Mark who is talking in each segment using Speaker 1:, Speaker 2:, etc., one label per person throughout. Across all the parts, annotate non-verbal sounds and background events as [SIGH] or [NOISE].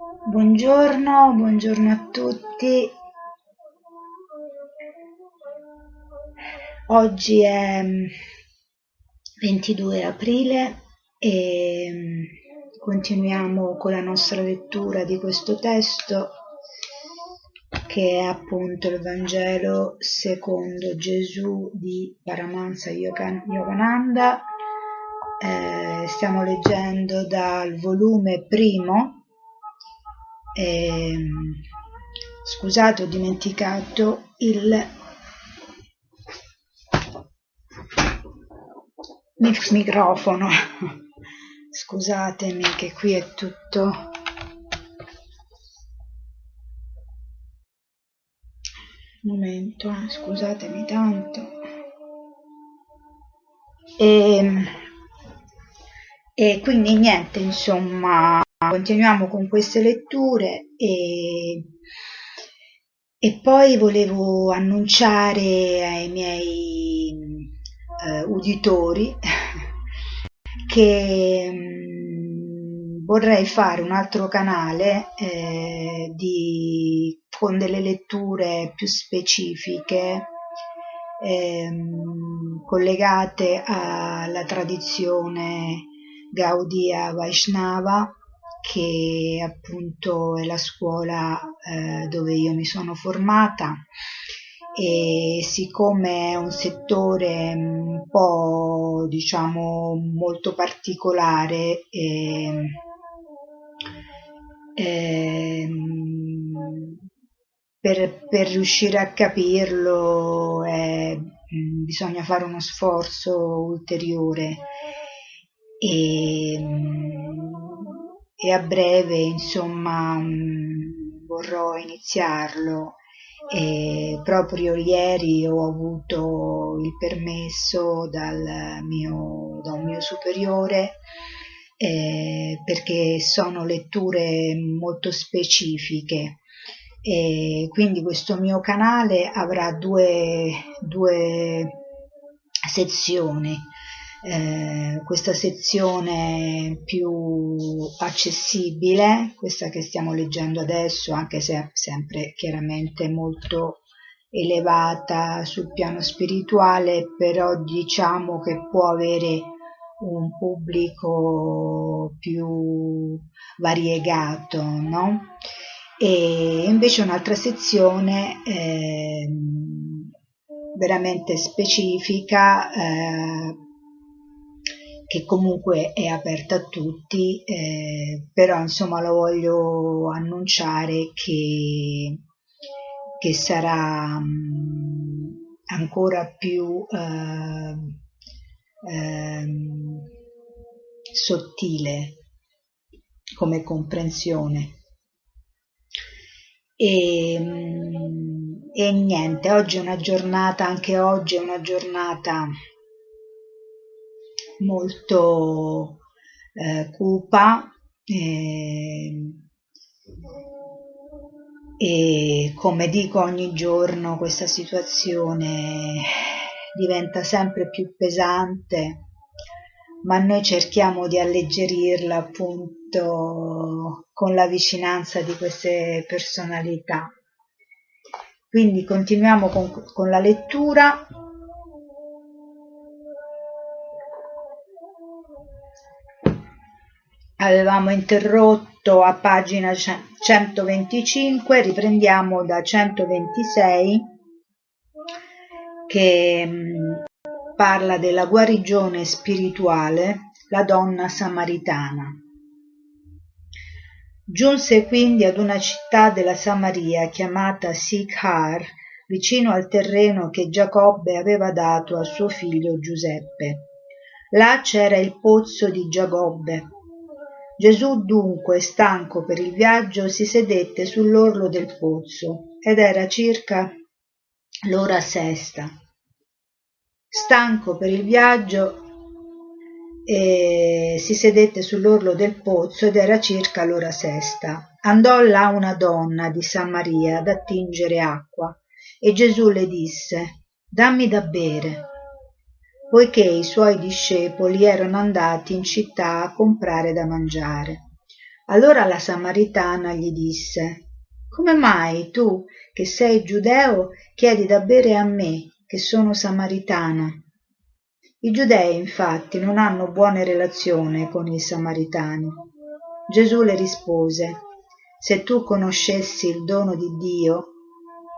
Speaker 1: Buongiorno, buongiorno a tutti. Oggi è 22 aprile e continuiamo con la nostra lettura di questo testo che è appunto il Vangelo secondo Gesù di Paramahansa Yogananda. Eh, stiamo leggendo dal volume primo. Eh, scusate, ho dimenticato il microfono. [LAUGHS] Scusatemi che qui è tutto momento, eh, scusatemi tanto. E, e quindi niente, insomma, continuiamo con queste letture e, e poi volevo annunciare ai miei eh, uditori [LAUGHS] che mh, vorrei fare un altro canale eh, di con delle letture più specifiche ehm, collegate alla tradizione Gaudiya Vaishnava che appunto è la scuola eh, dove io mi sono formata. E siccome è un settore un po' diciamo molto particolare eh, eh, per, per riuscire a capirlo eh, bisogna fare uno sforzo ulteriore. E, e a breve insomma vorrò iniziarlo e proprio ieri ho avuto il permesso dal mio, da mio superiore eh, perché sono letture molto specifiche e quindi questo mio canale avrà due, due sezioni. Eh, questa sezione più accessibile, questa che stiamo leggendo adesso, anche se sempre chiaramente molto elevata sul piano spirituale, però diciamo che può avere un pubblico più variegato, no? e invece un'altra sezione eh, veramente specifica eh, che comunque è aperta a tutti, eh, però insomma lo voglio annunciare che, che sarà mh, ancora più eh, ehm, sottile come comprensione. E, e, niente, oggi è una giornata, anche oggi è una giornata molto eh, cupa eh, e come dico ogni giorno questa situazione diventa sempre più pesante ma noi cerchiamo di alleggerirla appunto con la vicinanza di queste personalità. Quindi continuiamo con, con la lettura. Avevamo interrotto a pagina 125, riprendiamo da 126 che parla della guarigione spirituale la donna samaritana. Giunse quindi ad una città della Samaria chiamata Sikhar, vicino al terreno che Giacobbe aveva dato a suo figlio Giuseppe. Là c'era il pozzo di Giacobbe. Gesù dunque, stanco per il viaggio, si sedette sull'orlo del pozzo ed era circa l'ora sesta. Stanco per il viaggio, e si sedette sull'orlo del pozzo ed era circa l'ora sesta. Andò là una donna di Samaria ad attingere acqua e Gesù le disse Dammi da bere. Poiché i suoi discepoli erano andati in città a comprare da mangiare. allora la samaritana gli disse come mai tu che sei giudeo chiedi da bere a me che sono samaritana i giudei infatti non hanno buone relazioni con i samaritani gesù le rispose se tu conoscessi il dono di dio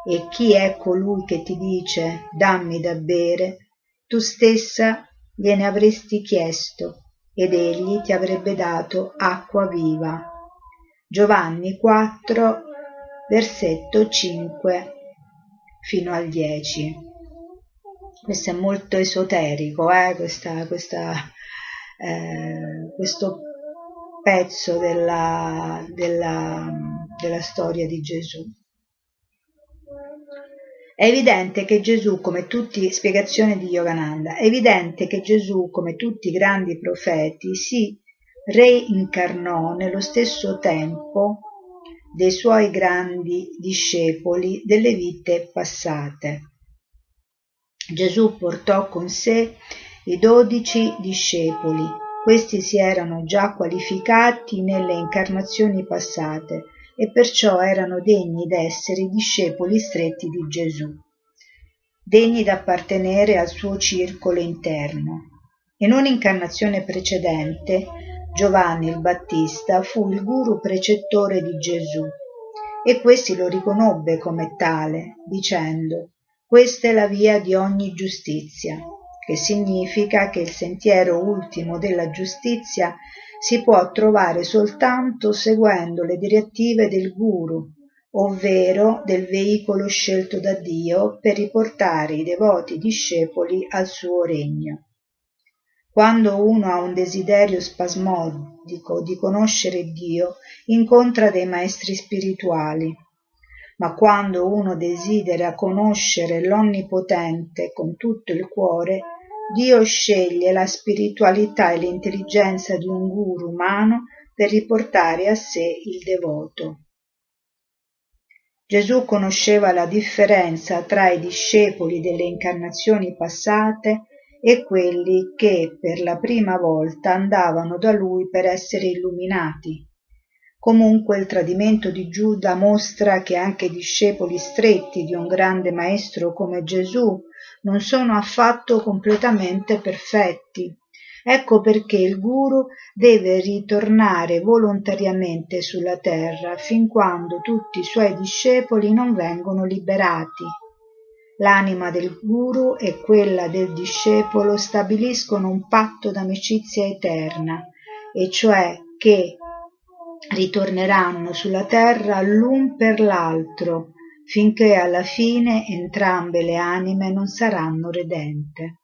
Speaker 1: e chi è colui che ti dice dammi da bere tu stessa gliene avresti chiesto ed egli ti avrebbe dato acqua viva giovanni 4 versetto 5 fino al 10 questo è molto esoterico eh? questa, questa, eh, questo pezzo della, della, della storia di Gesù. È evidente che Gesù, come tutti, spiegazione di Yogananda, è evidente che Gesù, come tutti i grandi profeti, si reincarnò nello stesso tempo dei suoi grandi discepoli delle vite passate. Gesù portò con sé i dodici discepoli questi si erano già qualificati nelle incarnazioni passate e perciò erano degni d'essere discepoli stretti di Gesù, degni d'appartenere al suo circolo interno. In un'incarnazione precedente, Giovanni il Battista fu il guru precettore di Gesù e questi lo riconobbe come tale, dicendo questa è la via di ogni giustizia che significa che il sentiero ultimo della giustizia si può trovare soltanto seguendo le direttive del guru, ovvero del veicolo scelto da Dio per riportare i devoti discepoli al suo regno. Quando uno ha un desiderio spasmodico di conoscere Dio, incontra dei maestri spirituali, ma quando uno desidera conoscere l'Onnipotente con tutto il cuore, Dio sceglie la spiritualità e l'intelligenza di un guru umano per riportare a sé il devoto. Gesù conosceva la differenza tra i discepoli delle incarnazioni passate e quelli che per la prima volta andavano da lui per essere illuminati. Comunque il tradimento di Giuda mostra che anche i discepoli stretti di un grande maestro come Gesù non sono affatto completamente perfetti. Ecco perché il guru deve ritornare volontariamente sulla terra fin quando tutti i suoi discepoli non vengono liberati. L'anima del guru e quella del discepolo stabiliscono un patto d'amicizia eterna, e cioè che ritorneranno sulla terra l'un per l'altro finché alla fine entrambe le anime non saranno redente.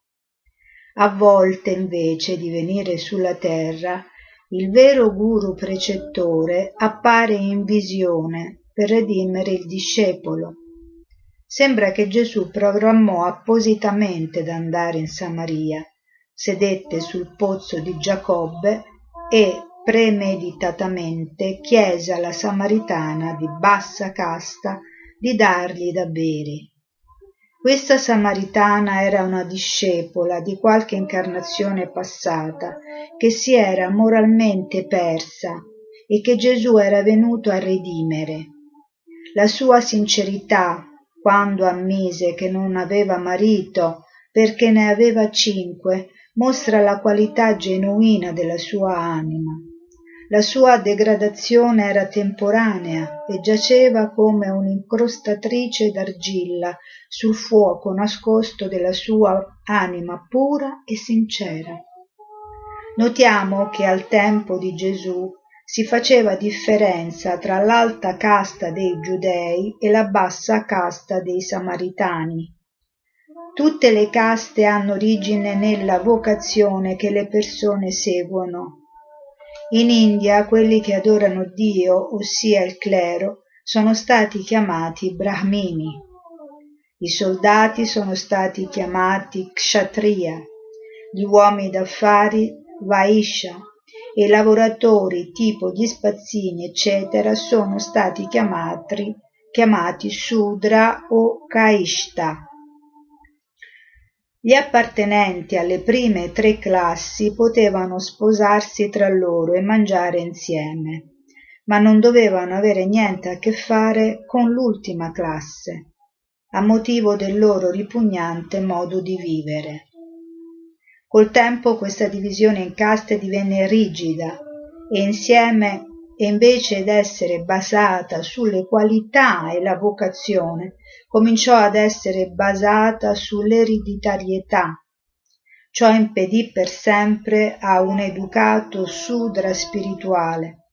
Speaker 1: A volte invece di venire sulla terra il vero guru precettore appare in visione per redimere il discepolo. Sembra che Gesù programmò appositamente d'andare in Samaria, sedette sul pozzo di Giacobbe e premeditatamente chiese alla samaritana di bassa casta di dargli da bere. Questa samaritana era una discepola di qualche incarnazione passata che si era moralmente persa e che Gesù era venuto a redimere. La sua sincerità, quando ammise che non aveva marito perché ne aveva cinque, mostra la qualità genuina della sua anima. La sua degradazione era temporanea e giaceva come un'incrostatrice d'argilla sul fuoco nascosto della sua anima pura e sincera. Notiamo che al tempo di Gesù si faceva differenza tra l'alta casta dei giudei e la bassa casta dei samaritani. Tutte le caste hanno origine nella vocazione che le persone seguono in India quelli che adorano Dio, ossia il clero, sono stati chiamati brahmini. I soldati sono stati chiamati kshatriya, gli uomini d'affari vaisha e i lavoratori tipo gli spazzini eccetera sono stati chiamati, chiamati sudra o kaishta. Gli appartenenti alle prime tre classi potevano sposarsi tra loro e mangiare insieme. ma non dovevano avere niente a che fare con l'ultima classe, a motivo del loro ripugnante modo di vivere. Col tempo questa divisione in caste divenne rigida e insieme e invece d'essere basata sulle qualità e la vocazione, cominciò ad essere basata sull'ereditarietà. Ciò impedì per sempre a un educato sudra spirituale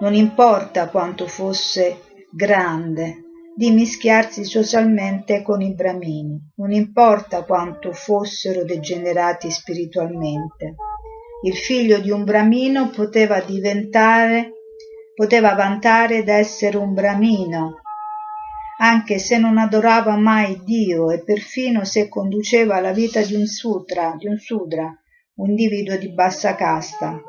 Speaker 1: non importa quanto fosse grande, di mischiarsi socialmente con i bramini, non importa quanto fossero degenerati spiritualmente. Il figlio di un bramino poteva diventare, poteva vantare d'essere un bramino, anche se non adorava mai Dio e perfino se conduceva la vita di un sutra, di un sudra, un individuo di bassa casta.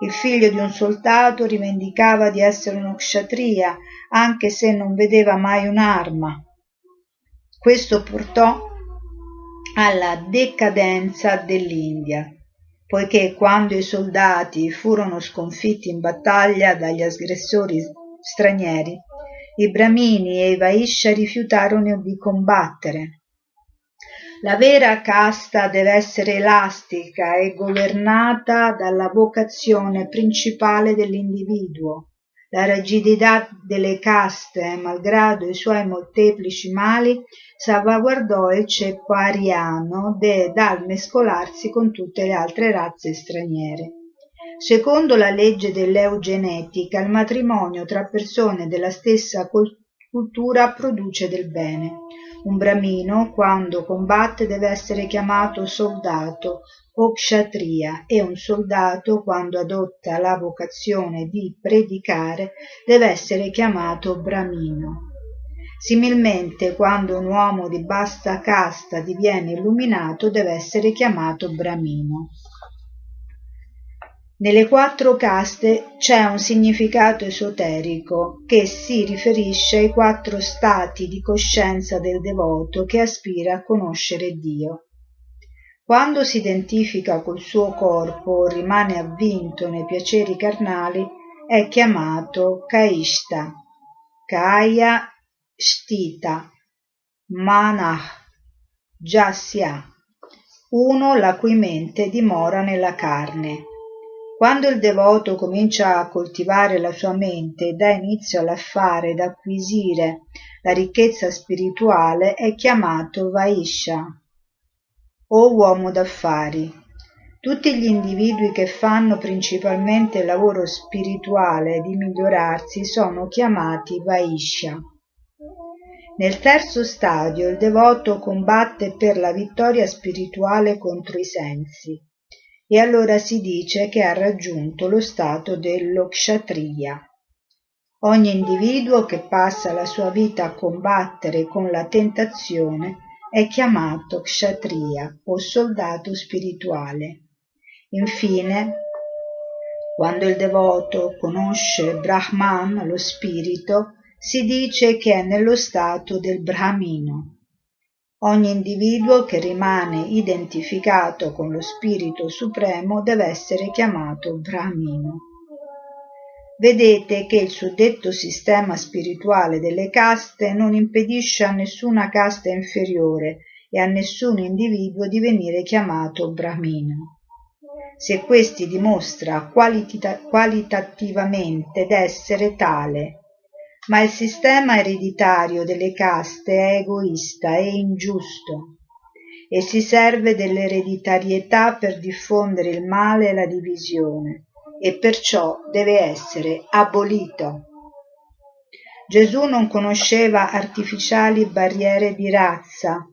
Speaker 1: Il figlio di un soldato rivendicava di essere uno kshatriya, anche se non vedeva mai un'arma. Questo portò alla decadenza dell'India, poiché quando i soldati furono sconfitti in battaglia dagli aggressori stranieri, i Brahmini e i Vaisha rifiutarono di combattere la vera casta deve essere elastica e governata dalla vocazione principale dell'individuo. La rigidità delle caste, malgrado i suoi molteplici mali, salvaguardò il ceppo ariano dal mescolarsi con tutte le altre razze straniere. Secondo la legge dell'eugenetica, il matrimonio tra persone della stessa cultura produce del bene. Un bramino, quando combatte, deve essere chiamato soldato o kshatriya e un soldato, quando adotta la vocazione di predicare, deve essere chiamato bramino. Similmente, quando un uomo di bassa casta diviene illuminato, deve essere chiamato bramino. Nelle quattro caste c'è un significato esoterico che si riferisce ai quattro stati di coscienza del devoto che aspira a conoscere Dio. Quando si identifica col suo corpo o rimane avvinto nei piaceri carnali, è chiamato Kaishta, Kaya Shtita, Manah, Jasya, uno la cui mente dimora nella carne quando il devoto comincia a coltivare la sua mente e dà inizio all'affare d'acquisire la ricchezza spirituale è chiamato Vaisha o uomo d'affari. Tutti gli individui che fanno principalmente il lavoro spirituale di migliorarsi sono chiamati Vaisha. Nel terzo stadio il devoto combatte per la vittoria spirituale contro i sensi e allora si dice che ha raggiunto lo stato dello kshatriya. Ogni individuo che passa la sua vita a combattere con la tentazione è chiamato kshatriya o soldato spirituale. Infine, quando il devoto conosce Brahman, lo spirito, si dice che è nello stato del Brahmino. Ogni individuo che rimane identificato con lo Spirito Supremo deve essere chiamato Brahmino. Vedete che il suddetto sistema spirituale delle caste non impedisce a nessuna casta inferiore e a nessun individuo di venire chiamato Brahmino. Se questi dimostra qualita- qualitativamente d'essere tale ma il sistema ereditario delle caste è egoista e ingiusto e si serve dell'ereditarietà per diffondere il male e la divisione e perciò deve essere abolito. Gesù non conosceva artificiali barriere di razza,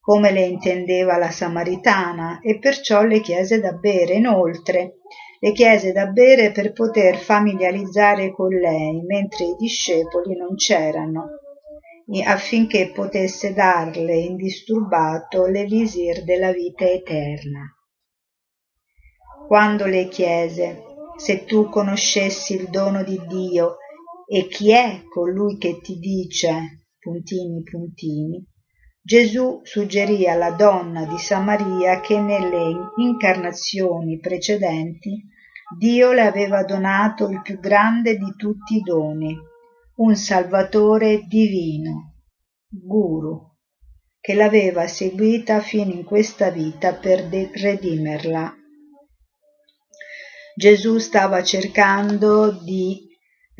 Speaker 1: come le intendeva la Samaritana, e perciò le chiese da bere. Inoltre, le chiese da bere per poter familiarizzare con lei mentre i discepoli non c'erano affinché potesse darle indisturbato l'elisir della vita eterna. Quando le chiese, se tu conoscessi il dono di Dio e chi è colui che ti dice, puntini puntini, Gesù suggerì alla donna di Samaria che nelle incarnazioni precedenti Dio le aveva donato il più grande di tutti i doni, un Salvatore divino, Guru, che l'aveva seguita fino in questa vita per redimerla. Gesù stava cercando di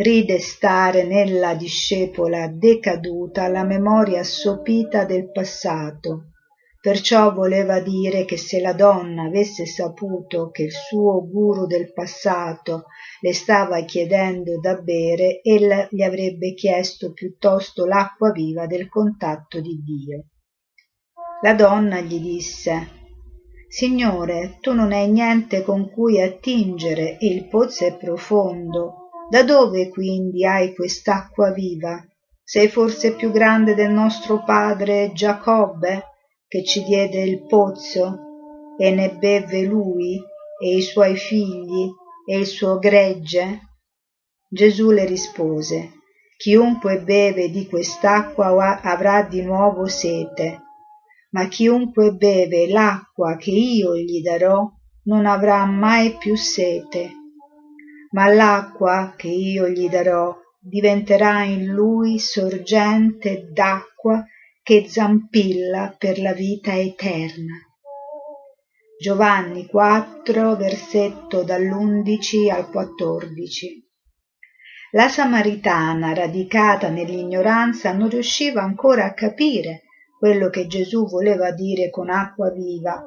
Speaker 1: ridestare nella discepola decaduta la memoria assopita del passato. Perciò voleva dire che se la donna avesse saputo che il suo guru del passato le stava chiedendo da bere, ella gli avrebbe chiesto piuttosto l'acqua viva del contatto di Dio. La donna gli disse Signore, tu non hai niente con cui attingere e il pozzo è profondo da dove quindi hai quest'acqua viva? Sei forse più grande del nostro padre Giacobbe, che ci diede il pozzo, e ne beve lui, e i suoi figli, e il suo gregge? Gesù le rispose, Chiunque beve di quest'acqua avrà di nuovo sete, ma chiunque beve l'acqua che io gli darò non avrà mai più sete ma l'acqua che io gli darò diventerà in lui sorgente d'acqua che zampilla per la vita eterna. Giovanni 4, versetto dall'11 al 14. La Samaritana, radicata nell'ignoranza, non riusciva ancora a capire quello che Gesù voleva dire con acqua viva.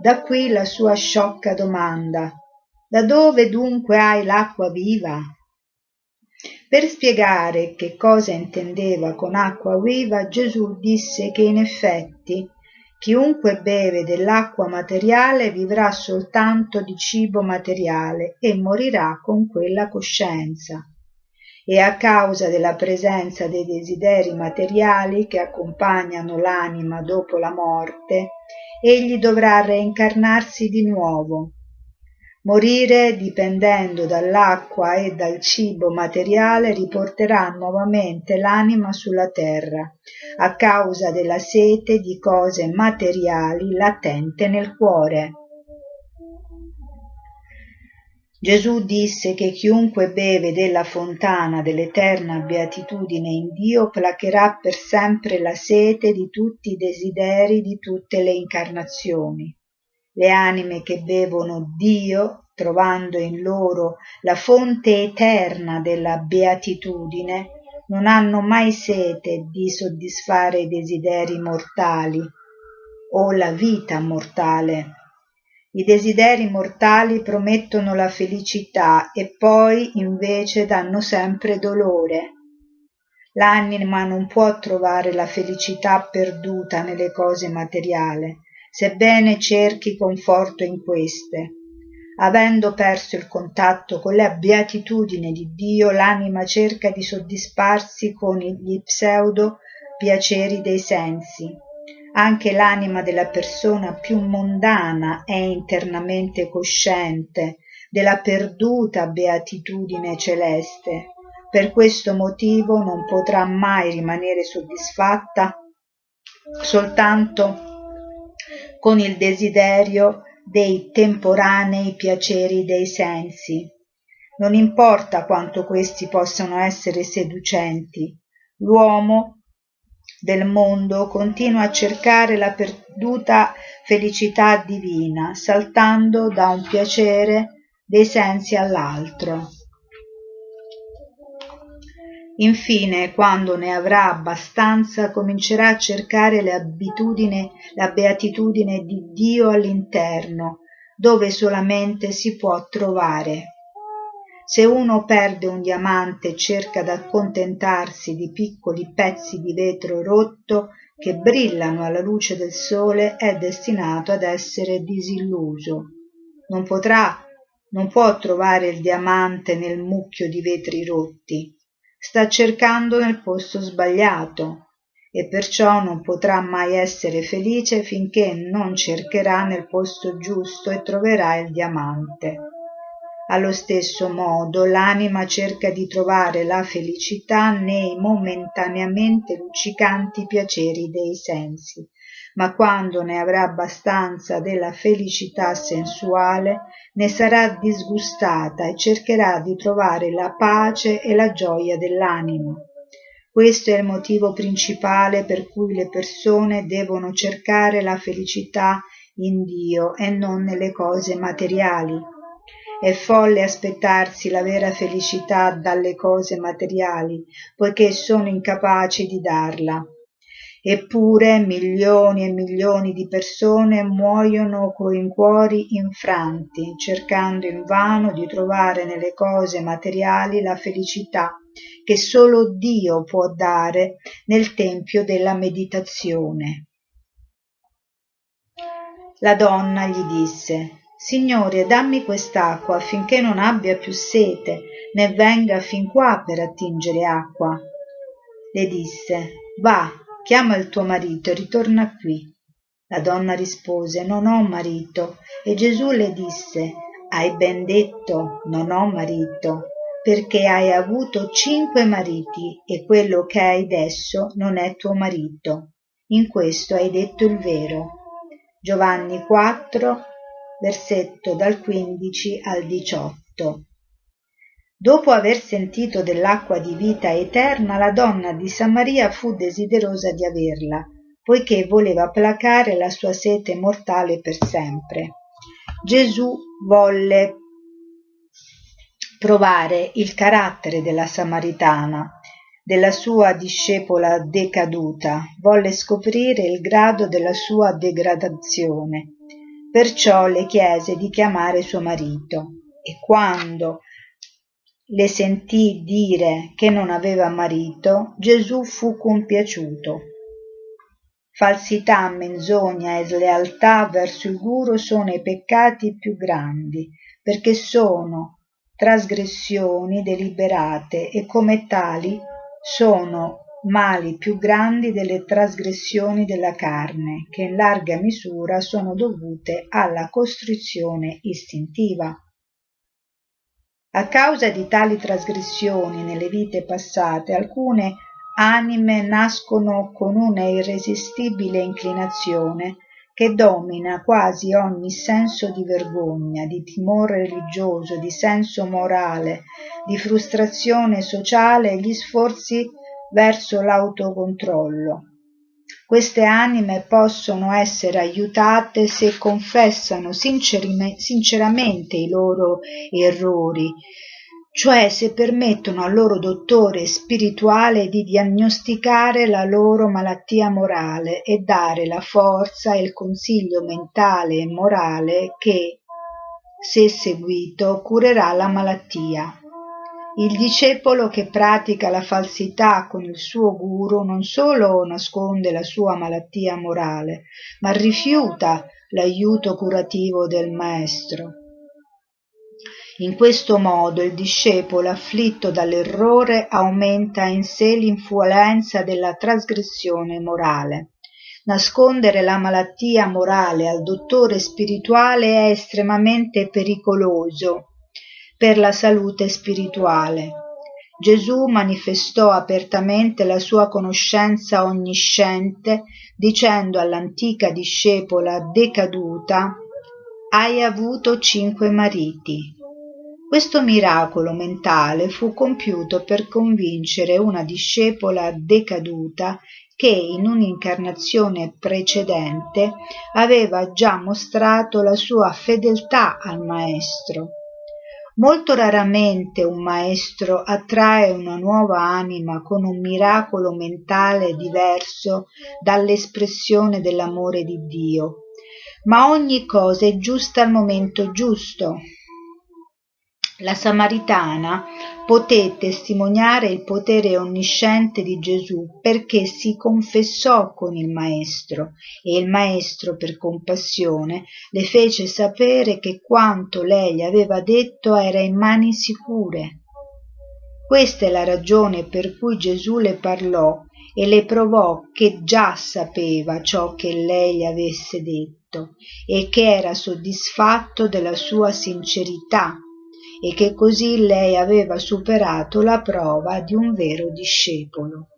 Speaker 1: Da qui la sua sciocca domanda da dove dunque hai l'acqua viva? Per spiegare che cosa intendeva con acqua viva, Gesù disse che in effetti chiunque beve dell'acqua materiale vivrà soltanto di cibo materiale e morirà con quella coscienza. E a causa della presenza dei desideri materiali che accompagnano l'anima dopo la morte, egli dovrà reincarnarsi di nuovo Morire dipendendo dall'acqua e dal cibo materiale riporterà nuovamente l'anima sulla terra, a causa della sete di cose materiali latente nel cuore. Gesù disse che chiunque beve della fontana dell'eterna beatitudine in Dio placherà per sempre la sete di tutti i desideri di tutte le incarnazioni. Le anime che bevono Dio, trovando in loro la fonte eterna della beatitudine, non hanno mai sete di soddisfare i desideri mortali o la vita mortale. I desideri mortali promettono la felicità e poi invece danno sempre dolore. L'anima non può trovare la felicità perduta nelle cose materiali, sebbene cerchi conforto in queste. Avendo perso il contatto con la beatitudine di Dio, l'anima cerca di soddisfarsi con gli pseudo piaceri dei sensi. Anche l'anima della persona più mondana è internamente cosciente della perduta beatitudine celeste. Per questo motivo non potrà mai rimanere soddisfatta soltanto con il desiderio dei temporanei piaceri dei sensi. Non importa quanto questi possano essere seducenti, l'uomo del mondo continua a cercare la perduta felicità divina, saltando da un piacere dei sensi all'altro. Infine, quando ne avrà abbastanza, comincerà a cercare la beatitudine di Dio all'interno, dove solamente si può trovare. Se uno perde un diamante e cerca d'accontentarsi di piccoli pezzi di vetro rotto che brillano alla luce del sole, è destinato ad essere disilluso. Non potrà, non può trovare il diamante nel mucchio di vetri rotti sta cercando nel posto sbagliato e perciò non potrà mai essere felice finché non cercherà nel posto giusto e troverà il diamante. Allo stesso modo l'anima cerca di trovare la felicità nei momentaneamente luccicanti piaceri dei sensi, ma quando ne avrà abbastanza della felicità sensuale ne sarà disgustata e cercherà di trovare la pace e la gioia dell'animo. Questo è il motivo principale per cui le persone devono cercare la felicità in Dio e non nelle cose materiali. È folle aspettarsi la vera felicità dalle cose materiali, poiché sono incapaci di darla. Eppure milioni e milioni di persone muoiono coi cuori infranti, cercando invano di trovare nelle cose materiali la felicità che solo Dio può dare nel tempio della meditazione. La donna gli disse Signore, dammi quest'acqua affinché non abbia più sete, né venga fin qua per attingere acqua. Le disse Va, chiama il tuo marito e ritorna qui. La donna rispose Non ho marito. E Gesù le disse Hai ben detto, non ho marito, perché hai avuto cinque mariti e quello che hai adesso non è tuo marito. In questo hai detto il vero. Giovanni 4, versetto dal 15 al 18. Dopo aver sentito dell'acqua di vita eterna, la donna di Samaria fu desiderosa di averla, poiché voleva placare la sua sete mortale per sempre. Gesù volle provare il carattere della Samaritana della sua discepola decaduta, volle scoprire il grado della sua degradazione. Perciò le chiese di chiamare suo marito e quando le sentì dire che non aveva marito, Gesù fu compiaciuto. Falsità, menzogna e slealtà verso il guru sono i peccati più grandi, perché sono trasgressioni deliberate e come tali sono mali più grandi delle trasgressioni della carne, che in larga misura sono dovute alla costrizione istintiva. A causa di tali trasgressioni nelle vite passate, alcune anime nascono con una irresistibile inclinazione che domina quasi ogni senso di vergogna, di timore religioso, di senso morale, di frustrazione sociale e gli sforzi verso l'autocontrollo. Queste anime possono essere aiutate se confessano sinceramente i loro errori, cioè se permettono al loro dottore spirituale di diagnosticare la loro malattia morale e dare la forza e il consiglio mentale e morale che, se seguito, curerà la malattia. Il discepolo che pratica la falsità con il suo guru non solo nasconde la sua malattia morale, ma rifiuta l'aiuto curativo del maestro. In questo modo il discepolo afflitto dall'errore aumenta in sé l'influenza della trasgressione morale. Nascondere la malattia morale al dottore spirituale è estremamente pericoloso per la salute spirituale. Gesù manifestò apertamente la sua conoscenza onnisciente dicendo all'antica discepola decaduta Hai avuto cinque mariti. Questo miracolo mentale fu compiuto per convincere una discepola decaduta che in un'incarnazione precedente aveva già mostrato la sua fedeltà al Maestro. Molto raramente un maestro attrae una nuova anima con un miracolo mentale diverso dall'espressione dell'amore di Dio, ma ogni cosa è giusta al momento giusto, la Samaritana poté testimoniare il potere onnisciente di Gesù perché si confessò con il Maestro e il Maestro per compassione le fece sapere che quanto lei aveva detto era in mani sicure. Questa è la ragione per cui Gesù le parlò e le provò che già sapeva ciò che lei avesse detto e che era soddisfatto della sua sincerità e che così lei aveva superato la prova di un vero discepolo.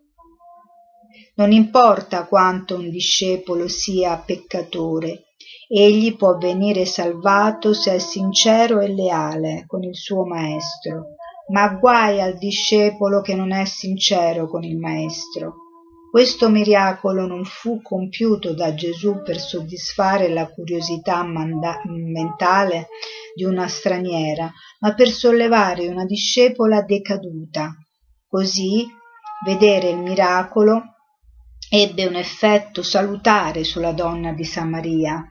Speaker 1: Non importa quanto un discepolo sia peccatore, egli può venire salvato se è sincero e leale con il suo maestro, ma guai al discepolo che non è sincero con il maestro. Questo miracolo non fu compiuto da Gesù per soddisfare la curiosità manda- mentale di una straniera, ma per sollevare una discepola decaduta. Così vedere il miracolo ebbe un effetto salutare sulla donna di Samaria.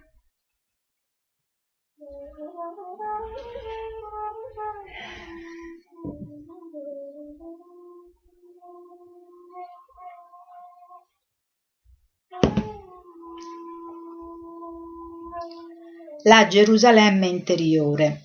Speaker 1: La Gerusalemme interiore.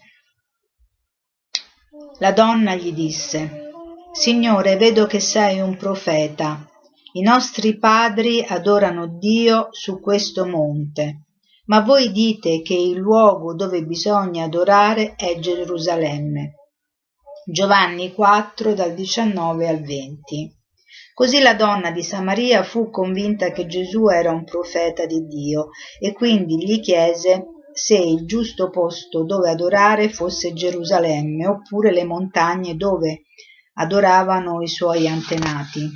Speaker 1: La donna gli disse, Signore, vedo che sei un profeta. I nostri padri adorano Dio su questo monte, ma voi dite che il luogo dove bisogna adorare è Gerusalemme. Giovanni 4 dal 19 al 20. Così la donna di Samaria fu convinta che Gesù era un profeta di Dio e quindi gli chiese se il giusto posto dove adorare fosse Gerusalemme oppure le montagne dove adoravano i suoi antenati.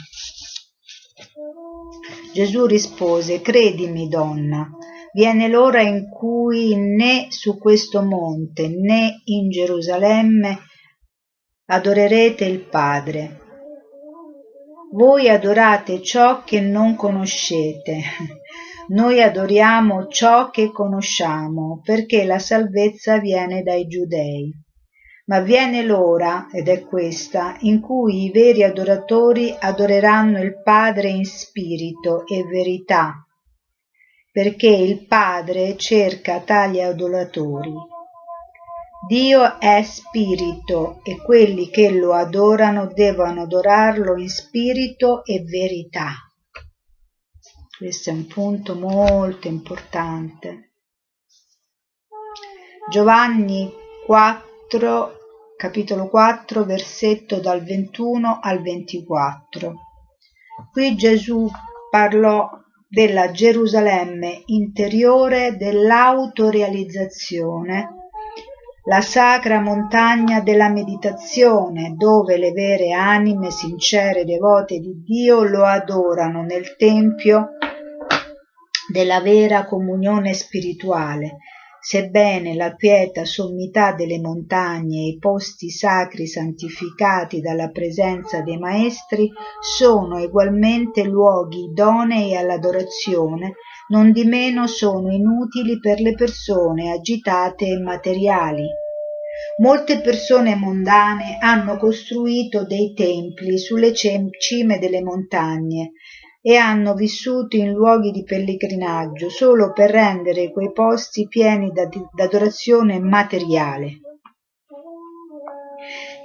Speaker 1: Gesù rispose, Credimi, donna, viene l'ora in cui né su questo monte né in Gerusalemme adorerete il Padre. Voi adorate ciò che non conoscete, noi adoriamo ciò che conosciamo, perché la salvezza viene dai giudei. Ma viene l'ora, ed è questa, in cui i veri adoratori adoreranno il Padre in spirito e verità, perché il Padre cerca tali adoratori. Dio è spirito e quelli che lo adorano devono adorarlo in spirito e verità. Questo è un punto molto importante. Giovanni 4, capitolo 4, versetto dal 21 al 24. Qui Gesù parlò della Gerusalemme interiore dell'autorealizzazione, la sacra montagna della meditazione, dove le vere anime sincere e devote di Dio lo adorano nel Tempio della vera comunione spirituale, sebbene la quieta sommità delle montagne e i posti sacri santificati dalla presenza dei maestri sono egualmente luoghi idonei all'adorazione, nondimeno sono inutili per le persone agitate e materiali. Molte persone mondane hanno costruito dei templi sulle cime delle montagne e hanno vissuto in luoghi di pellegrinaggio solo per rendere quei posti pieni d'adorazione materiale.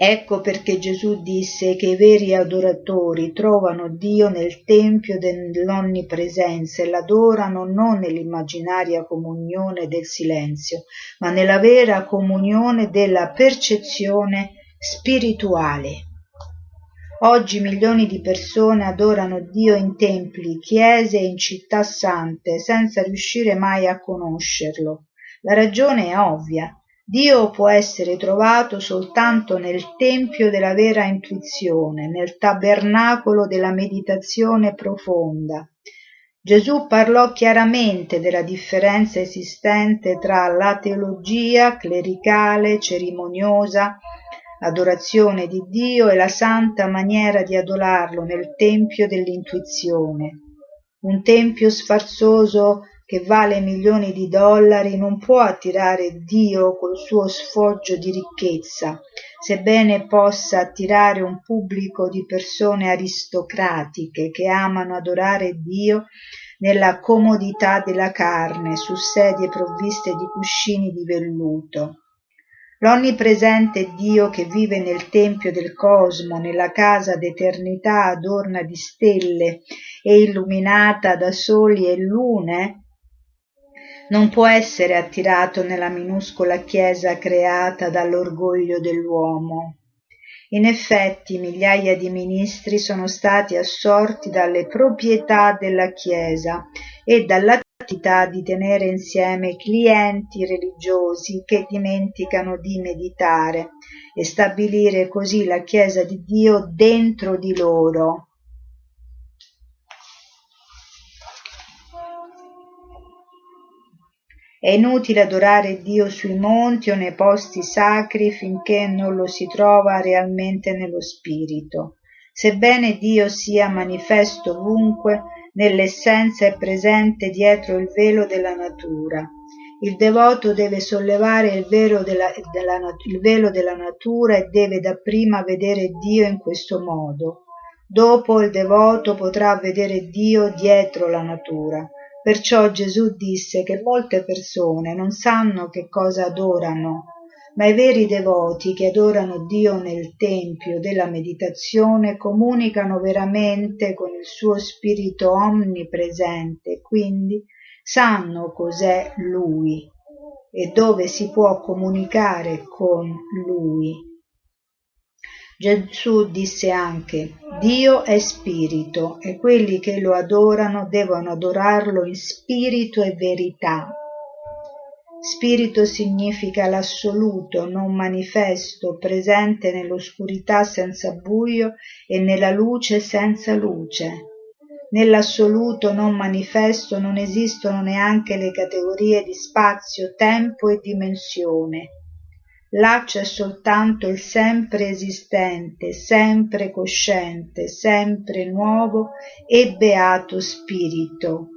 Speaker 1: Ecco perché Gesù disse che i veri adoratori trovano Dio nel tempio dell'onnipresenza e l'adorano non nell'immaginaria comunione del silenzio, ma nella vera comunione della percezione spirituale. Oggi milioni di persone adorano Dio in templi, chiese e in città sante, senza riuscire mai a conoscerlo. La ragione è ovvia. Dio può essere trovato soltanto nel tempio della vera intuizione, nel tabernacolo della meditazione profonda. Gesù parlò chiaramente della differenza esistente tra la teologia clericale, cerimoniosa, adorazione di Dio e la santa maniera di adorarlo nel tempio dell'intuizione. Un tempio sfarzoso che vale milioni di dollari non può attirare Dio col suo sfoggio di ricchezza, sebbene possa attirare un pubblico di persone aristocratiche che amano adorare Dio nella comodità della carne, su sedie provviste di cuscini di velluto. L'onnipresente Dio che vive nel tempio del cosmo, nella casa d'eternità adorna di stelle e illuminata da soli e lune, non può essere attirato nella minuscola chiesa creata dall'orgoglio dell'uomo. In effetti migliaia di ministri sono stati assorti dalle proprietà della Chiesa e dall'attività di tenere insieme clienti religiosi che dimenticano di meditare e stabilire così la Chiesa di Dio dentro di loro. È inutile adorare Dio sui monti o nei posti sacri finché non lo si trova realmente nello spirito. Sebbene Dio sia manifesto ovunque, nell'essenza è presente dietro il velo della natura. Il devoto deve sollevare il velo della, della, il velo della natura e deve dapprima vedere Dio in questo modo. Dopo il devoto potrà vedere Dio dietro la natura Perciò Gesù disse che molte persone non sanno che cosa adorano, ma i veri devoti che adorano Dio nel Tempio della meditazione comunicano veramente con il suo spirito onnipresente, quindi sanno cos'è Lui e dove si può comunicare con Lui. Gesù disse anche Dio è spirito e quelli che lo adorano devono adorarlo in spirito e verità. Spirito significa l'assoluto, non manifesto, presente nell'oscurità senza buio e nella luce senza luce. Nell'assoluto non manifesto non esistono neanche le categorie di spazio, tempo e dimensione là c'è soltanto il sempre esistente, sempre cosciente, sempre nuovo e beato spirito.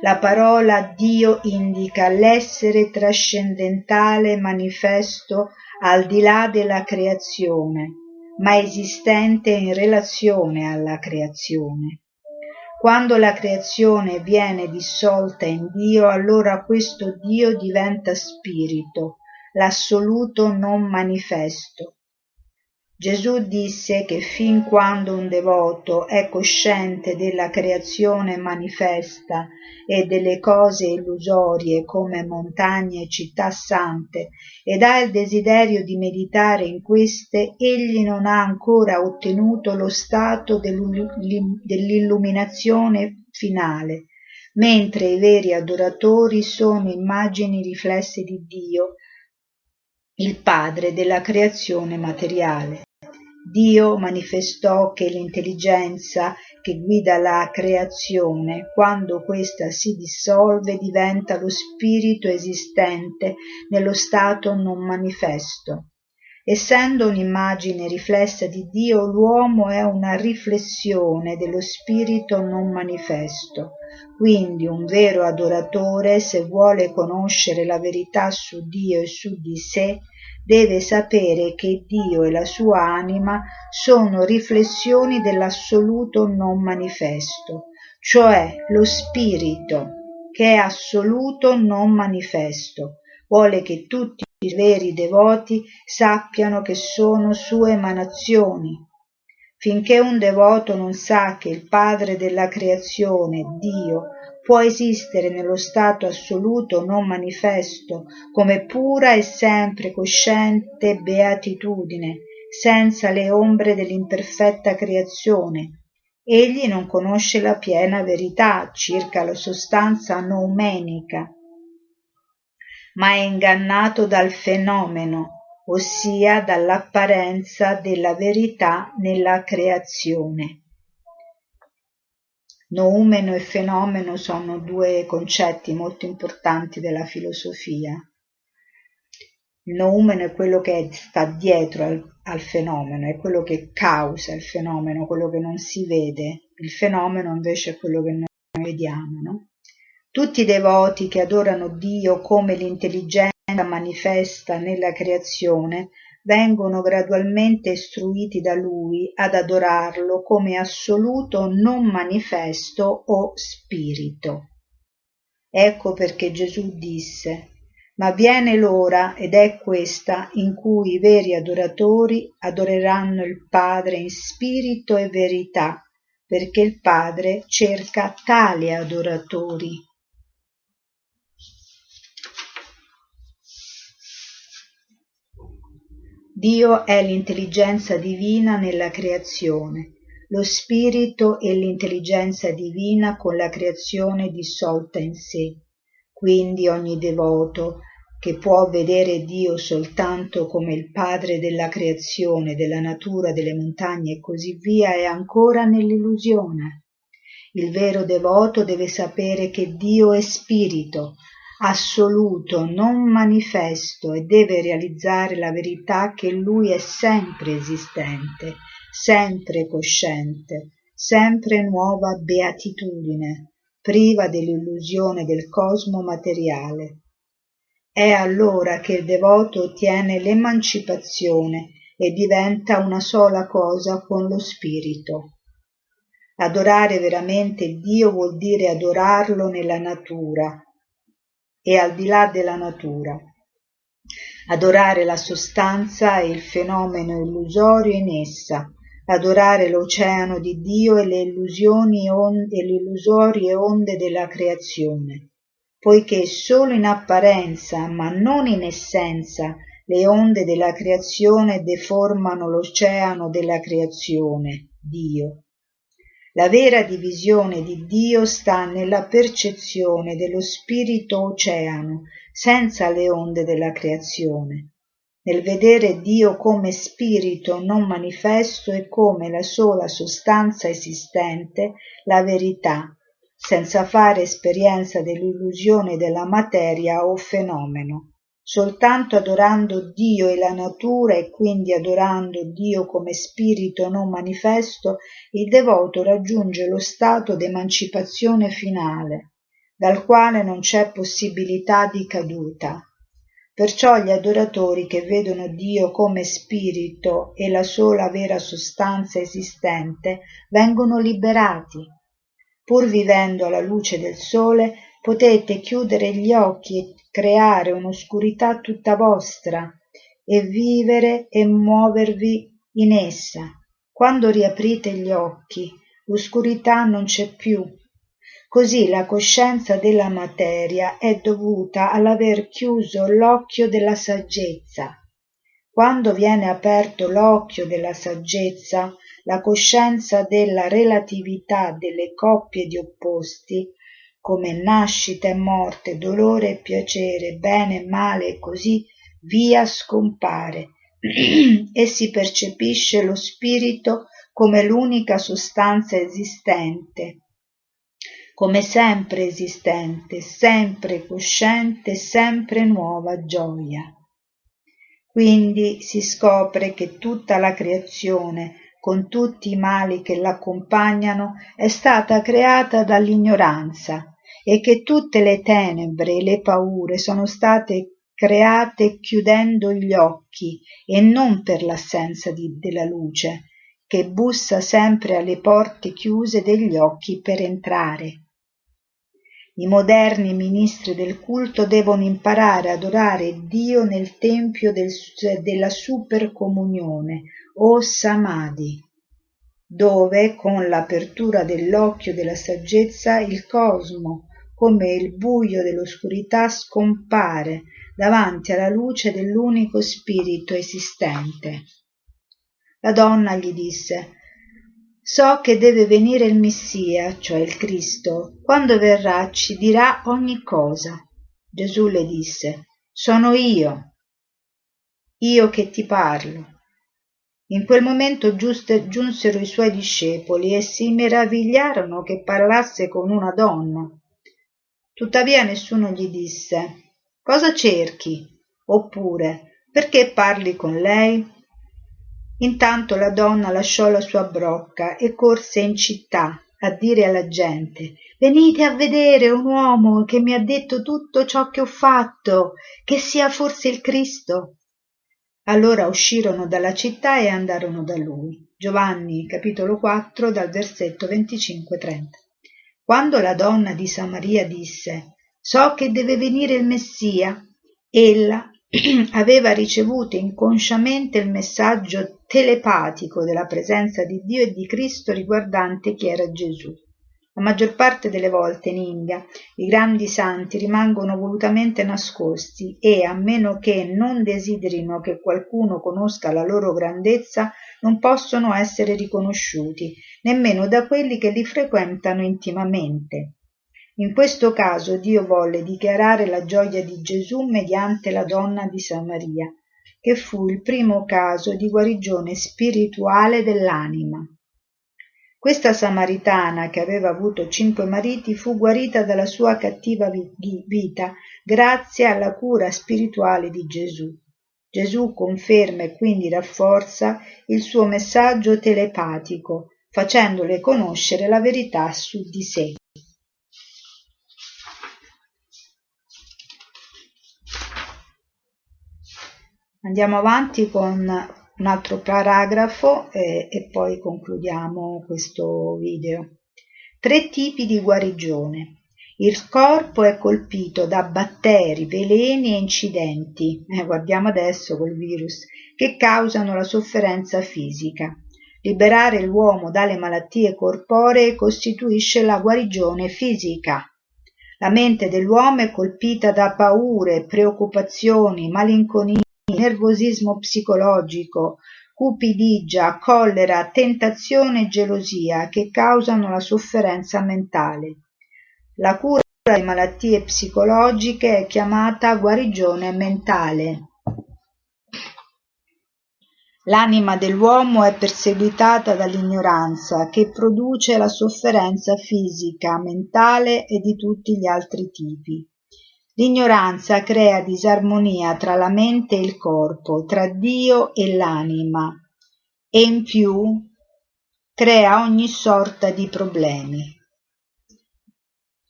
Speaker 1: La parola Dio indica l'essere trascendentale manifesto al di là della creazione, ma esistente in relazione alla creazione. Quando la creazione viene dissolta in Dio, allora questo Dio diventa spirito, l'assoluto non manifesto. Gesù disse che fin quando un devoto è cosciente della creazione manifesta e delle cose illusorie come montagne e città sante ed ha il desiderio di meditare in queste, egli non ha ancora ottenuto lo stato dell'illuminazione finale, mentre i veri adoratori sono immagini riflesse di Dio il padre della creazione materiale. Dio manifestò che l'intelligenza che guida la creazione, quando questa si dissolve, diventa lo spirito esistente nello stato non manifesto. Essendo un'immagine riflessa di Dio, l'uomo è una riflessione dello spirito non manifesto. Quindi un vero adoratore, se vuole conoscere la verità su Dio e su di sé, deve sapere che Dio e la sua anima sono riflessioni dell'assoluto non manifesto, cioè lo spirito che è assoluto non manifesto, vuole che tutti i veri devoti sappiano che sono sue emanazioni. Finché un devoto non sa che il Padre della creazione, Dio, può esistere nello stato assoluto non manifesto come pura e sempre cosciente beatitudine, senza le ombre dell'imperfetta creazione. Egli non conosce la piena verità circa la sostanza noumenica, ma è ingannato dal fenomeno, ossia dall'apparenza della verità nella creazione. Noumeno e fenomeno sono due concetti molto importanti della filosofia. Il noumeno è quello che sta dietro al, al, fenomeno, è quello che causa il fenomeno, quello che non si vede. Il fenomeno invece è quello che noi vediamo. No? Tutti i devoti che adorano Dio come l'intelligenza manifesta nella creazione vengono gradualmente istruiti da lui ad adorarlo come assoluto non manifesto o spirito. Ecco perché Gesù disse ma viene l'ora ed è questa in cui i veri adoratori adoreranno il Padre in spirito e verità, perché il Padre cerca tali adoratori. Dio è l'intelligenza divina nella creazione, lo spirito e l'intelligenza divina con la creazione dissolta in sé. Quindi ogni devoto che può vedere Dio soltanto come il padre della creazione, della natura, delle montagne e così via, è ancora nell'illusione. Il vero devoto deve sapere che Dio è spirito, assoluto, non manifesto, e deve realizzare la verità che Lui è sempre esistente, sempre cosciente, sempre nuova beatitudine, priva dell'illusione del cosmo materiale è allora che il devoto ottiene l'emancipazione e diventa una sola cosa con lo spirito. Adorare veramente Dio vuol dire adorarlo nella natura e al di là della natura. Adorare la sostanza e il fenomeno illusorio in essa, adorare l'oceano di Dio e le illusioni e le illusorie onde della creazione poiché solo in apparenza ma non in essenza le onde della creazione deformano l'oceano della creazione, Dio. La vera divisione di Dio sta nella percezione dello spirito oceano, senza le onde della creazione, nel vedere Dio come spirito non manifesto e come la sola sostanza esistente, la verità, senza fare esperienza dell'illusione della materia o fenomeno. Soltanto adorando Dio e la natura e quindi adorando Dio come spirito non manifesto, il devoto raggiunge lo stato d'emancipazione finale, dal quale non c'è possibilità di caduta. Perciò gli adoratori che vedono Dio come spirito e la sola vera sostanza esistente vengono liberati pur vivendo alla luce del sole potete chiudere gli occhi e creare un'oscurità tutta vostra e vivere e muovervi in essa. Quando riaprite gli occhi l'oscurità non c'è più. Così la coscienza della materia è dovuta all'aver chiuso l'occhio della saggezza. Quando viene aperto l'occhio della saggezza la coscienza della relatività delle coppie di opposti come nascita e morte dolore e piacere bene e male e così via scompare. [CLEARS THROAT] E si percepisce lo spirito come l'unica sostanza esistente come sempre esistente sempre cosciente sempre nuova gioia. Quindi si scopre che tutta la creazione con tutti i mali che l'accompagnano è stata creata dall'ignoranza e che tutte le tenebre e le paure sono state create chiudendo gli occhi e non per l'assenza di, della luce che bussa sempre alle porte chiuse degli occhi per entrare. I moderni ministri del culto devono imparare ad adorare Dio nel tempio del, della supercomunione o samadhi, dove con l'apertura dell'occhio della saggezza il cosmo, come il buio dell'oscurità, scompare davanti alla luce dell'unico spirito esistente. La donna gli disse So che deve venire il Messia, cioè il Cristo. Quando verrà ci dirà ogni cosa. Gesù le disse Sono io, io che ti parlo. In quel momento giuste, giunsero i suoi discepoli e si meravigliarono che parlasse con una donna. Tuttavia nessuno gli disse Cosa cerchi? Oppure Perché parli con lei? Intanto la donna lasciò la sua brocca e corse in città a dire alla gente Venite a vedere un uomo che mi ha detto tutto ciò che ho fatto, che sia forse il Cristo. Allora uscirono dalla città e andarono da lui. Giovanni capitolo 4 dal versetto 25-30. Quando la donna di Samaria disse So che deve venire il Messia, ella [CLEARS THROAT] aveva ricevuto inconsciamente il messaggio telepatico della presenza di Dio e di Cristo riguardante chi era Gesù. La maggior parte delle volte in India i grandi santi rimangono volutamente nascosti e, a meno che non desiderino che qualcuno conosca la loro grandezza, non possono essere riconosciuti, nemmeno da quelli che li frequentano intimamente. In questo caso Dio volle dichiarare la gioia di Gesù mediante la donna di Samaria, che fu il primo caso di guarigione spirituale dell'anima. Questa samaritana, che aveva avuto cinque mariti, fu guarita dalla sua cattiva vita grazie alla cura spirituale di Gesù. Gesù conferma e quindi rafforza il suo messaggio telepatico, facendole conoscere la verità su di sé. Andiamo avanti con un altro paragrafo e, e poi concludiamo questo video. Tre tipi di guarigione. Il corpo è colpito da batteri, veleni e incidenti, eh, guardiamo adesso col virus, che causano la sofferenza fisica. Liberare l'uomo dalle malattie corporee costituisce la guarigione fisica. La mente dell'uomo è colpita da paure, preoccupazioni, malinconia, nervosismo psicologico, cupidigia, collera, tentazione e gelosia che causano la sofferenza mentale. La cura delle malattie psicologiche è chiamata guarigione mentale. L'anima dell'uomo è perseguitata dall'ignoranza che produce la sofferenza fisica, mentale e di tutti gli altri tipi. L'ignoranza crea disarmonia tra la mente e il corpo, tra Dio e l'anima e in più crea ogni sorta di problemi.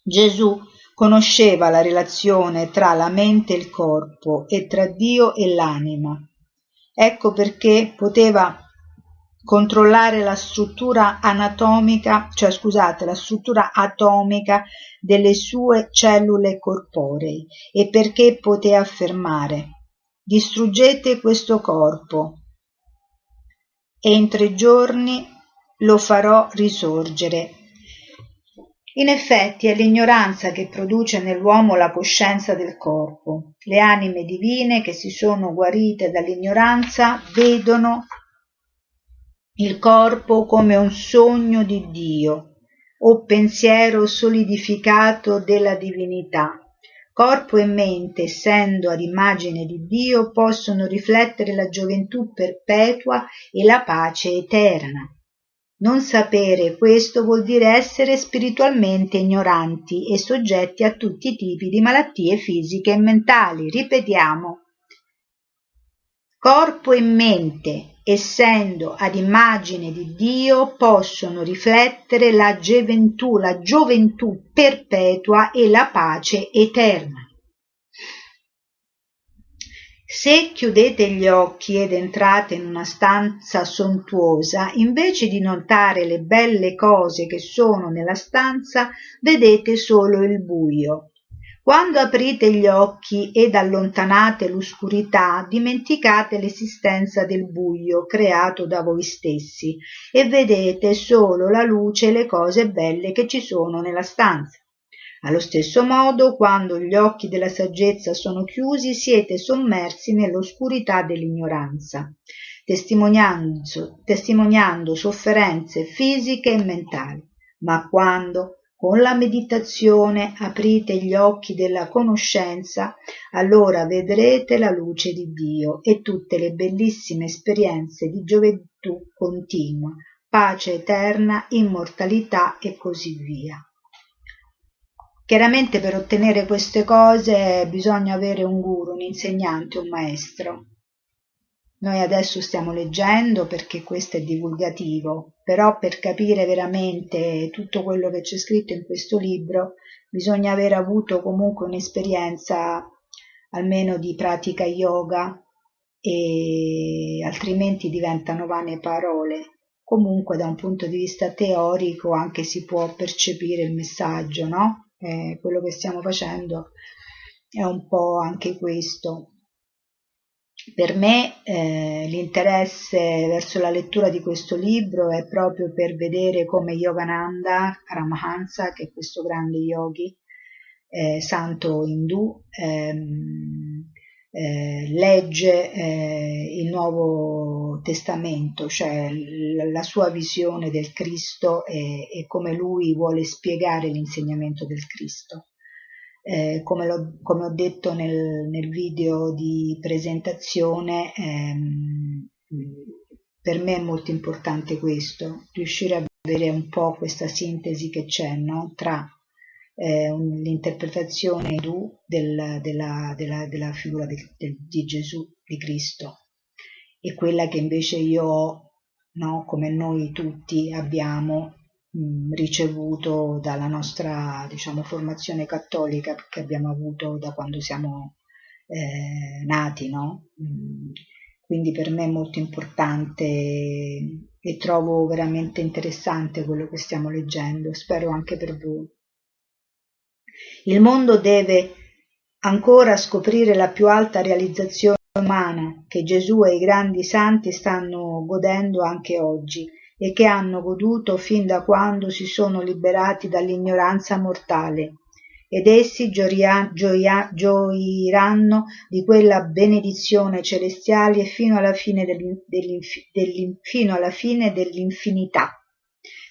Speaker 1: Gesù conosceva la relazione tra la mente e il corpo e tra Dio e l'anima. Ecco perché poteva controllare la struttura anatomica, cioè scusate, la struttura atomica delle sue cellule corporei e perché poté affermare distruggete questo corpo e in tre giorni lo farò risorgere. In effetti è l'ignoranza che produce nell'uomo la coscienza del corpo. Le anime divine che si sono guarite dall'ignoranza vedono il corpo come un sogno di Dio o pensiero solidificato della divinità. Corpo e mente, essendo ad immagine di Dio, possono riflettere la gioventù perpetua e la pace eterna. Non sapere questo vuol dire essere spiritualmente ignoranti e soggetti a tutti i tipi di malattie fisiche e mentali. Ripetiamo. Corpo e mente, essendo ad immagine di Dio, possono riflettere la gioventù, la gioventù perpetua e la pace eterna. Se chiudete gli occhi ed entrate in una stanza sontuosa, invece di notare le belle cose che sono nella stanza, vedete solo il buio. Quando aprite gli occhi ed allontanate l'oscurità, dimenticate l'esistenza del buio creato da voi stessi e vedete solo la luce e le cose belle che ci sono nella stanza. Allo stesso modo, quando gli occhi della saggezza sono chiusi, siete sommersi nell'oscurità dell'ignoranza, testimoniando, testimoniando sofferenze fisiche e mentali. Ma quando con la meditazione aprite gli occhi della conoscenza, allora vedrete la luce di Dio e tutte le bellissime esperienze di gioventù continua, pace eterna, immortalità e così via. Chiaramente per ottenere queste cose bisogna avere un guru, un insegnante, un maestro. Noi adesso stiamo leggendo perché questo è divulgativo, però per capire veramente tutto quello che c'è scritto in questo libro bisogna aver avuto comunque un'esperienza almeno di pratica yoga e altrimenti diventano vane parole. Comunque da un punto di vista teorico anche si può percepire il messaggio, no? Eh, quello che stiamo facendo è un po' anche questo per me eh, l'interesse verso la lettura di questo libro è proprio per vedere come Yogananda Paramahansa, che è questo grande yogi, eh, santo indù, ehm, eh, legge eh, il Nuovo Testamento, cioè la, la sua visione del Cristo e, e, come lui vuole spiegare l'insegnamento del Cristo. Eh, come, lo, come, ho detto nel, nel, video di presentazione, ehm, per me è molto importante questo, riuscire a avere un po' questa sintesi che c'è no? tra eh, l'interpretazione indù del, della, della, della, figura di, di, Gesù, di Cristo, e quella che invece io ho, no, come noi tutti abbiamo ricevuto dalla nostra diciamo, formazione cattolica che abbiamo avuto da quando siamo eh, nati. No? Quindi per me è molto importante e trovo veramente interessante quello che stiamo leggendo, spero anche per voi. Il mondo deve ancora scoprire la più alta realizzazione umana che Gesù e i grandi santi stanno godendo anche oggi e che hanno goduto fin da quando si sono liberati dall'ignoranza mortale ed essi gioia, gioia, gioiranno di quella benedizione celestiale fino alla fine, fino alla fine dell'infinità.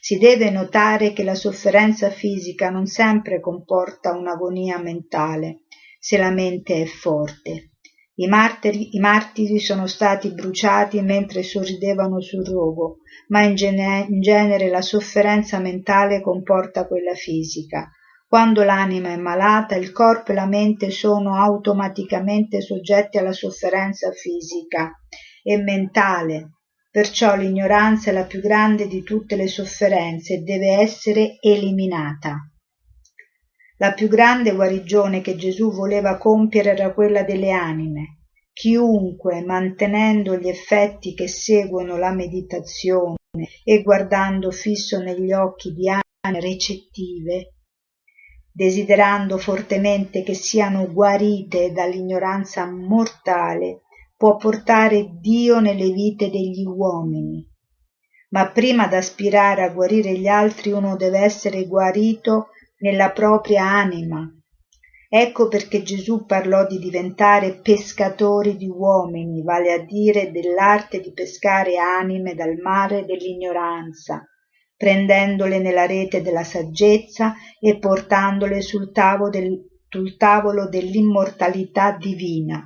Speaker 1: Si deve notare che la sofferenza fisica non sempre comporta un'agonia mentale, se la mente è forte. I martiri, I martiri sono stati bruciati mentre sorridevano sul rogo, ma in, gene, in genere la sofferenza mentale comporta quella fisica. Quando l'anima è malata, il corpo e la mente sono automaticamente soggetti alla sofferenza fisica e mentale, Perciò l'ignoranza è la più grande di tutte le sofferenze e deve essere eliminata. La più grande guarigione che Gesù voleva compiere era quella delle anime. Chiunque, mantenendo gli effetti che seguono la meditazione e guardando fisso negli occhi di anime recettive, desiderando fortemente che siano guarite dall'ignoranza mortale, può portare Dio nelle vite degli uomini. Ma prima d'aspirare a guarire gli altri uno deve essere guarito nella propria anima. Ecco perché Gesù parlò di diventare pescatori di uomini, vale a dire dell'arte di pescare anime dal mare dell'ignoranza, prendendole nella rete della saggezza e portandole sul tavolo, del, sul tavolo dell'immortalità divina.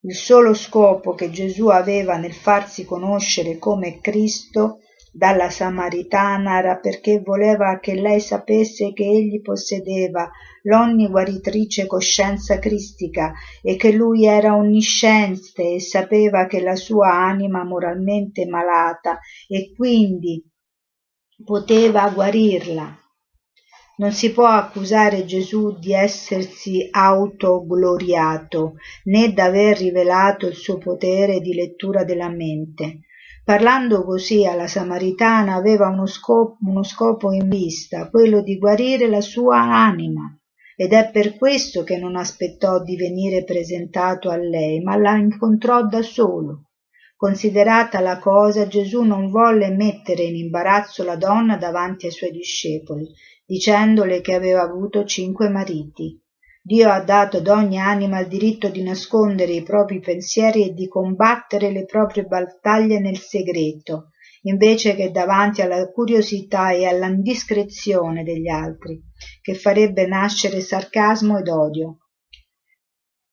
Speaker 1: Il solo scopo che Gesù aveva nel farsi conoscere come Cristo dalla Samaritana era perché voleva che lei sapesse che egli possedeva l'onniguaritrice coscienza cristica e che lui era onnisciente e sapeva che la sua anima moralmente malata e quindi poteva guarirla non si può accusare Gesù di essersi autogloriato, né d'aver rivelato il suo potere di lettura della mente. Parlando così alla Samaritana aveva uno scopo, uno scopo in vista, quello di guarire la sua anima, ed è per questo che non aspettò di venire presentato a lei, ma la incontrò da solo. Considerata la cosa, Gesù non volle mettere in imbarazzo la donna davanti ai suoi discepoli, dicendole che aveva avuto cinque mariti. Dio ha dato ad ogni anima il diritto di nascondere i propri pensieri e di combattere le proprie battaglie nel segreto, invece che davanti alla curiosità e all'indiscrezione degli altri, che farebbe nascere sarcasmo ed odio.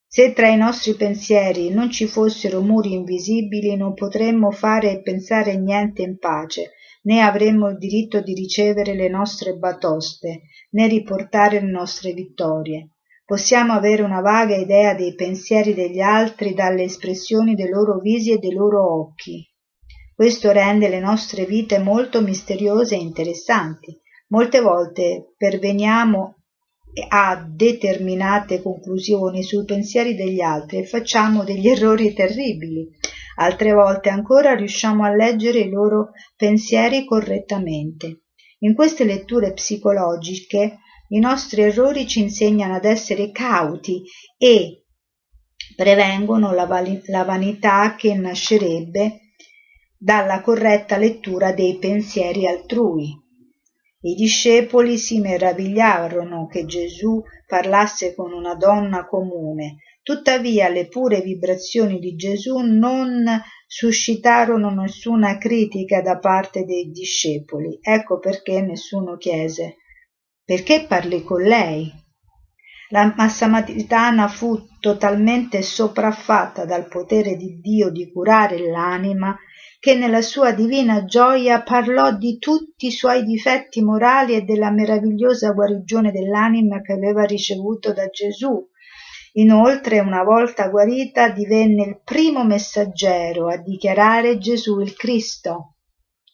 Speaker 1: Se tra i nostri pensieri non ci fossero muri invisibili non potremmo fare e pensare niente in pace, né avremmo il diritto di ricevere le nostre batoste, né riportare le nostre vittorie. Possiamo avere una vaga idea dei pensieri degli altri dalle espressioni dei loro visi e dei loro occhi. Questo rende le nostre vite molto misteriose e interessanti. Molte volte perveniamo a determinate conclusioni sui pensieri degli altri e facciamo degli errori terribili altre volte ancora riusciamo a leggere i loro pensieri correttamente. In queste letture psicologiche i nostri errori ci insegnano ad essere cauti e prevengono la, la vanità che nascerebbe dalla corretta lettura dei pensieri altrui. I discepoli si meravigliarono che Gesù parlasse con una donna comune, tuttavia le pure vibrazioni di Gesù non suscitarono nessuna critica da parte dei discepoli. Ecco perché nessuno chiese perché parli con lei? La Samaritana fu totalmente sopraffatta dal potere di Dio di curare l'anima che nella sua divina gioia parlò di tutti i suoi difetti morali e della meravigliosa guarigione dell'anima che aveva ricevuto da Gesù. Inoltre, una volta guarita, divenne il primo messaggero a dichiarare Gesù il Cristo.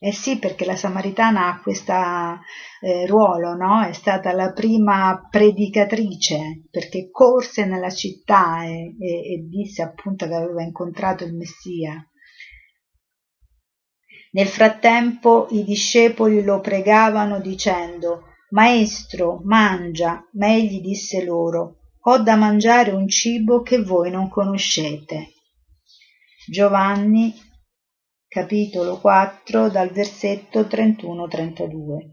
Speaker 1: Eh sì, perché la Samaritana ha questo eh, ruolo, no? È stata la prima predicatrice, perché corse nella città e, e, e disse appunto che aveva incontrato il Messia. Nel frattempo i discepoli lo pregavano dicendo Maestro, mangia, ma egli disse loro Ho da mangiare un cibo che voi non conoscete. Giovanni capitolo 4 dal versetto 31-32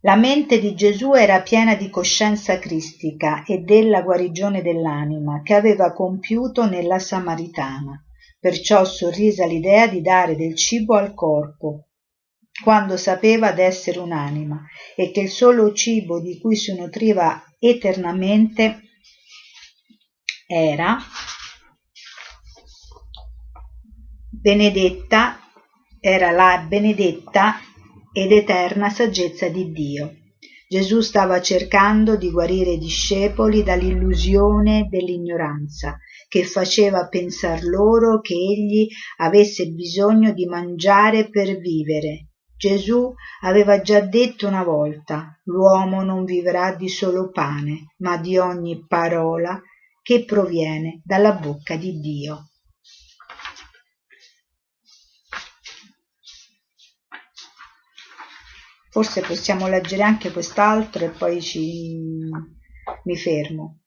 Speaker 1: La mente di Gesù era piena di coscienza cristica e della guarigione dell'anima che aveva compiuto nella Samaritana. Perciò sorrise l'idea di dare del cibo al corpo, quando sapeva d'essere un'anima e che il solo cibo di cui si nutriva eternamente era benedetta, era la benedetta ed eterna saggezza di Dio. Gesù stava cercando di guarire i discepoli dall'illusione dell'ignoranza che faceva pensar loro che egli avesse bisogno di mangiare per vivere. Gesù aveva già detto una volta l'uomo non vivrà di solo pane, ma di ogni parola che proviene dalla bocca di Dio. forse possiamo leggere anche quest'altro e poi ci, mi fermo.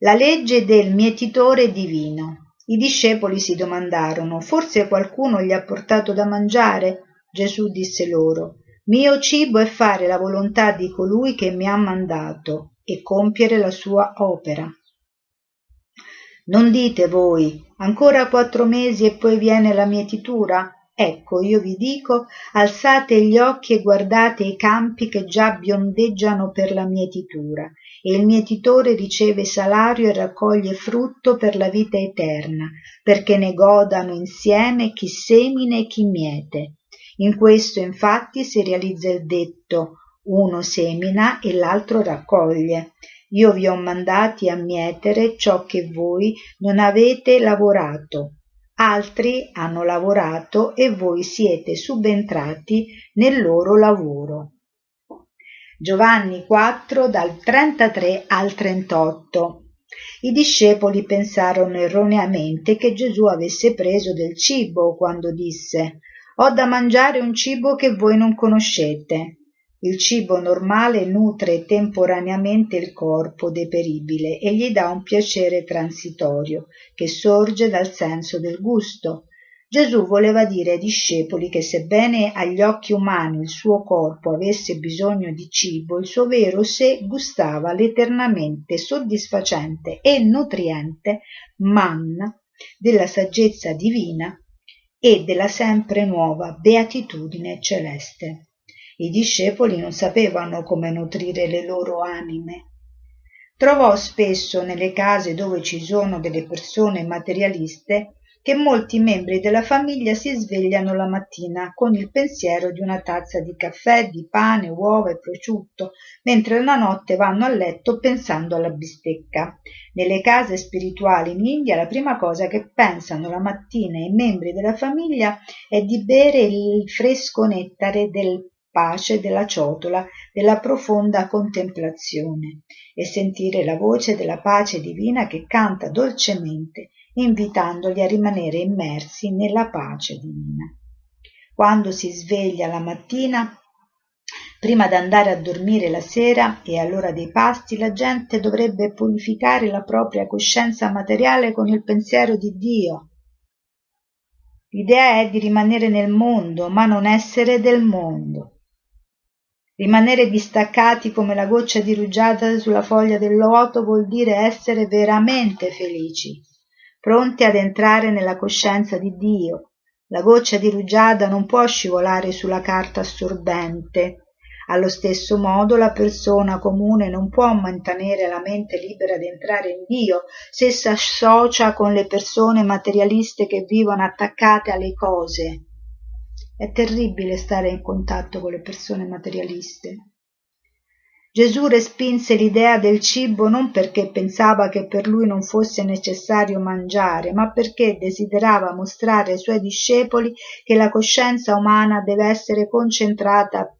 Speaker 1: La legge del mietitore divino. I discepoli si domandarono, forse qualcuno gli ha portato da mangiare? Gesù disse loro, mio cibo è fare la volontà di colui che mi ha mandato e compiere la sua opera. Non dite voi, ancora quattro mesi e poi viene la mietitura? ecco io vi dico alzate gli occhi e guardate i campi che già biondeggiano per la mietitura e il mietitore riceve salario e raccoglie frutto per la vita eterna perché ne godano insieme chi semina e chi miete in questo infatti si realizza il detto uno semina e l'altro raccoglie io vi ho mandati a mietere ciò che voi non avete lavorato altri hanno lavorato e voi siete subentrati nel loro lavoro. Giovanni 4 dal 33 al 38. I discepoli pensarono erroneamente che Gesù avesse preso del cibo quando disse Ho da mangiare un cibo che voi non conoscete. Il cibo normale nutre temporaneamente il corpo deperibile e gli dà un piacere transitorio che sorge dal senso del gusto. Gesù voleva dire ai discepoli che sebbene agli occhi umani il suo corpo avesse bisogno di cibo, il suo vero sé gustava l'eternamente soddisfacente e nutriente manna della saggezza divina e della sempre nuova beatitudine celeste. I discepoli non sapevano come nutrire le loro anime. Trovò spesso nelle case dove ci sono delle persone materialiste che molti membri della famiglia si svegliano la mattina con il pensiero di una tazza di caffè, di pane, uova e prosciutto, mentre la notte vanno a letto pensando alla bistecca. Nelle case spirituali in India la prima cosa che pensano la mattina i membri della famiglia è di bere il fresco nettare del pace della ciotola della profonda contemplazione e sentire la voce della pace divina che canta dolcemente invitandoli a rimanere immersi nella pace divina. Quando si sveglia la mattina Prima d'andare a dormire la sera e all'ora dei pasti la gente dovrebbe purificare la propria coscienza materiale con il pensiero di Dio. L'idea è di rimanere nel mondo, ma non essere del mondo. Rimanere distaccati come la goccia di rugiada sulla foglia del loto vuol dire essere veramente felici, pronti ad entrare nella coscienza di Dio. La goccia di rugiada non può scivolare sulla carta assorbente, allo stesso modo la persona comune non può mantenere la mente libera di entrare in Dio se si associa con le persone materialiste che vivono attaccate alle cose. È terribile stare in contatto con le persone materialiste. Gesù respinse l'idea del cibo non perché pensava che per lui non fosse necessario mangiare, ma perché desiderava mostrare ai suoi discepoli che la coscienza umana deve essere concentrata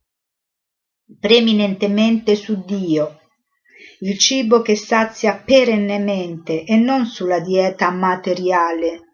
Speaker 1: preminentemente su Dio, il cibo che sazia perennemente e non sulla dieta materiale.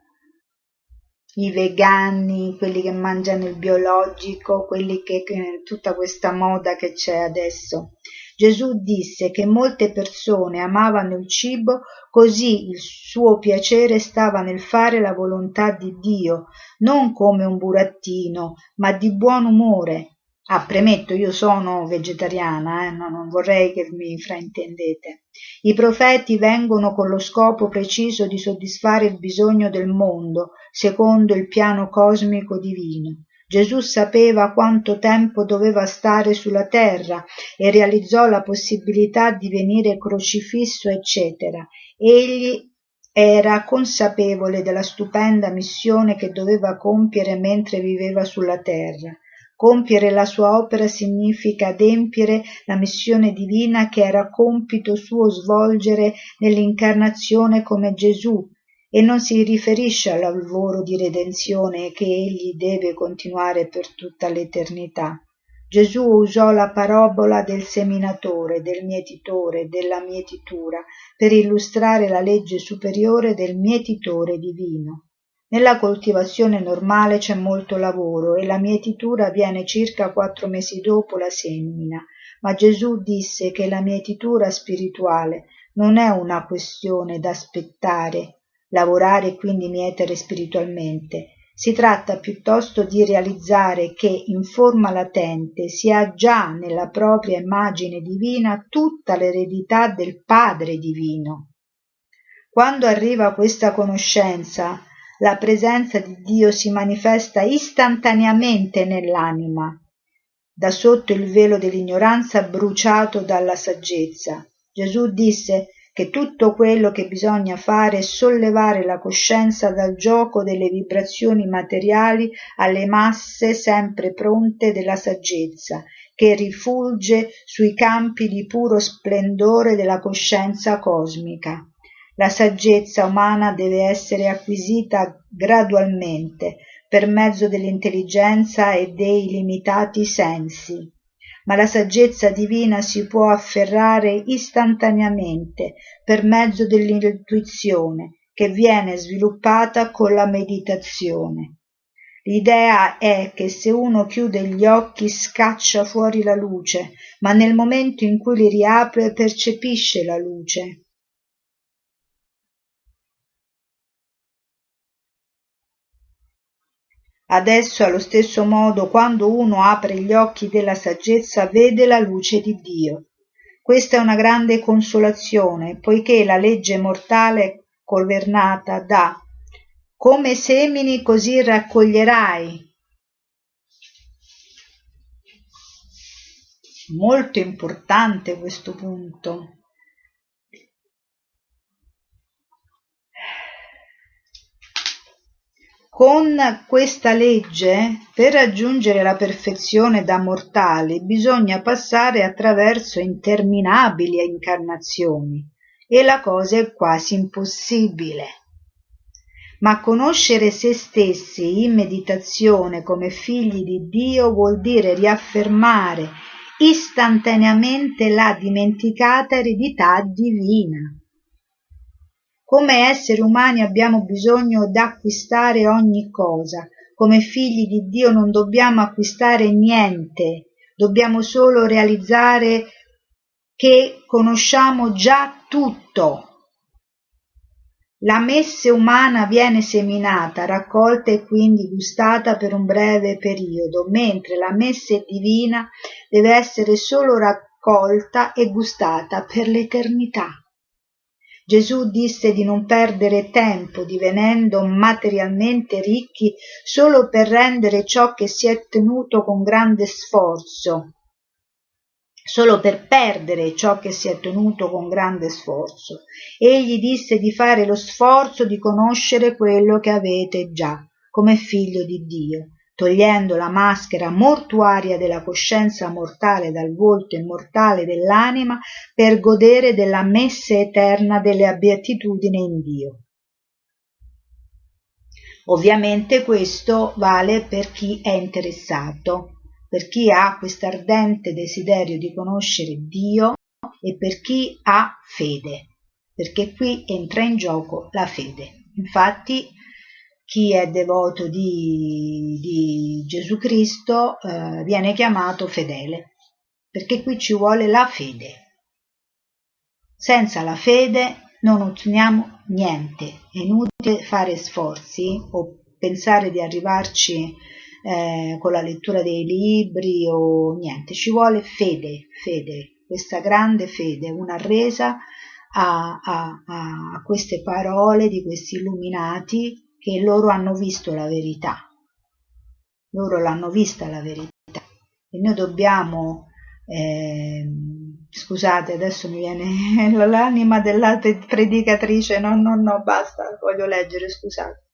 Speaker 1: I vegani, quelli che mangiano il biologico, quelli che, tutta questa moda che c'è adesso. Gesù disse che molte persone amavano il cibo così il suo piacere stava nel fare la volontà di Dio, non come un burattino, ma di buon umore, Ah, premetto, io sono vegetariana, eh? no, non vorrei che mi fraintendete. I profeti vengono con lo scopo preciso di soddisfare il bisogno del mondo, secondo il piano cosmico divino. Gesù sapeva quanto tempo doveva stare sulla terra e realizzò la possibilità di venire crocifisso, eccetera. Egli era consapevole della stupenda missione che doveva compiere mentre viveva sulla terra. Compiere la sua opera significa adempiere la missione divina che era compito suo svolgere nell'incarnazione come Gesù e non si riferisce al lavoro di redenzione che egli deve continuare per tutta l'eternità. Gesù usò la parabola del seminatore, del mietitore, della mietitura, per illustrare la legge superiore del mietitore divino. Nella coltivazione normale c'è molto lavoro e la mietitura avviene circa quattro mesi dopo la semina, ma Gesù disse che la mietitura spirituale non è una questione da aspettare, lavorare e quindi mietere spiritualmente. Si tratta piuttosto di realizzare che in forma latente si ha già nella propria immagine divina tutta l'eredità del Padre divino. Quando arriva questa conoscenza, la presenza di Dio si manifesta istantaneamente nell'anima, da sotto il velo dell'ignoranza bruciato dalla saggezza. Gesù disse che tutto quello che bisogna fare è sollevare la coscienza dal gioco delle vibrazioni materiali alle masse sempre pronte della saggezza, che rifulge sui campi di puro splendore della coscienza cosmica. La saggezza umana deve essere acquisita gradualmente per mezzo dell'intelligenza e dei limitati sensi, ma la saggezza divina si può afferrare istantaneamente per mezzo dell'intuizione che viene sviluppata con la meditazione. L'idea è che se uno chiude gli occhi scaccia fuori la luce, ma nel momento in cui li riapre percepisce la luce. Adesso allo stesso modo quando uno apre gli occhi della saggezza vede la luce di Dio. Questa è una grande consolazione, poiché la legge mortale governata da come semini così raccoglierai. Molto importante questo punto. Con questa legge, per raggiungere la perfezione da mortali, bisogna passare attraverso interminabili incarnazioni e la cosa è quasi impossibile. Ma conoscere se stessi in meditazione come figli di Dio vuol dire riaffermare istantaneamente la dimenticata eredità divina. Come esseri umani abbiamo bisogno d'acquistare ogni cosa, come figli di Dio non dobbiamo acquistare niente, dobbiamo solo realizzare che conosciamo già tutto. La messe umana viene seminata, raccolta e quindi gustata per un breve periodo, mentre la messe divina deve essere solo raccolta e gustata per l'eternità. Gesù disse di non perdere tempo divenendo materialmente ricchi solo per rendere ciò che si è tenuto con grande sforzo, solo per perdere ciò che si è tenuto con grande sforzo. Egli disse di fare lo sforzo di conoscere quello che avete già, come figlio di Dio togliendo la maschera mortuaria della coscienza mortale dal volto immortale dell'anima per godere della messe eterna delle beatitudini in Dio. Ovviamente questo vale per chi è interessato, per chi ha questo ardente desiderio di conoscere Dio e per chi ha fede, perché qui entra in gioco la fede. Infatti chi è devoto di, di Gesù Cristo eh, viene chiamato fedele, perché qui ci vuole la fede. Senza la fede non otteniamo niente, è inutile fare sforzi o pensare di arrivarci eh, con la lettura dei libri o niente, ci vuole fede, fede, questa grande fede, una resa a, a, a queste parole di questi illuminati che loro hanno visto la verità, loro l'hanno vista la verità e noi dobbiamo, eh, scusate adesso mi viene [LAUGHS] l'anima dell'altra predicatrice, no no no basta, voglio leggere, scusate.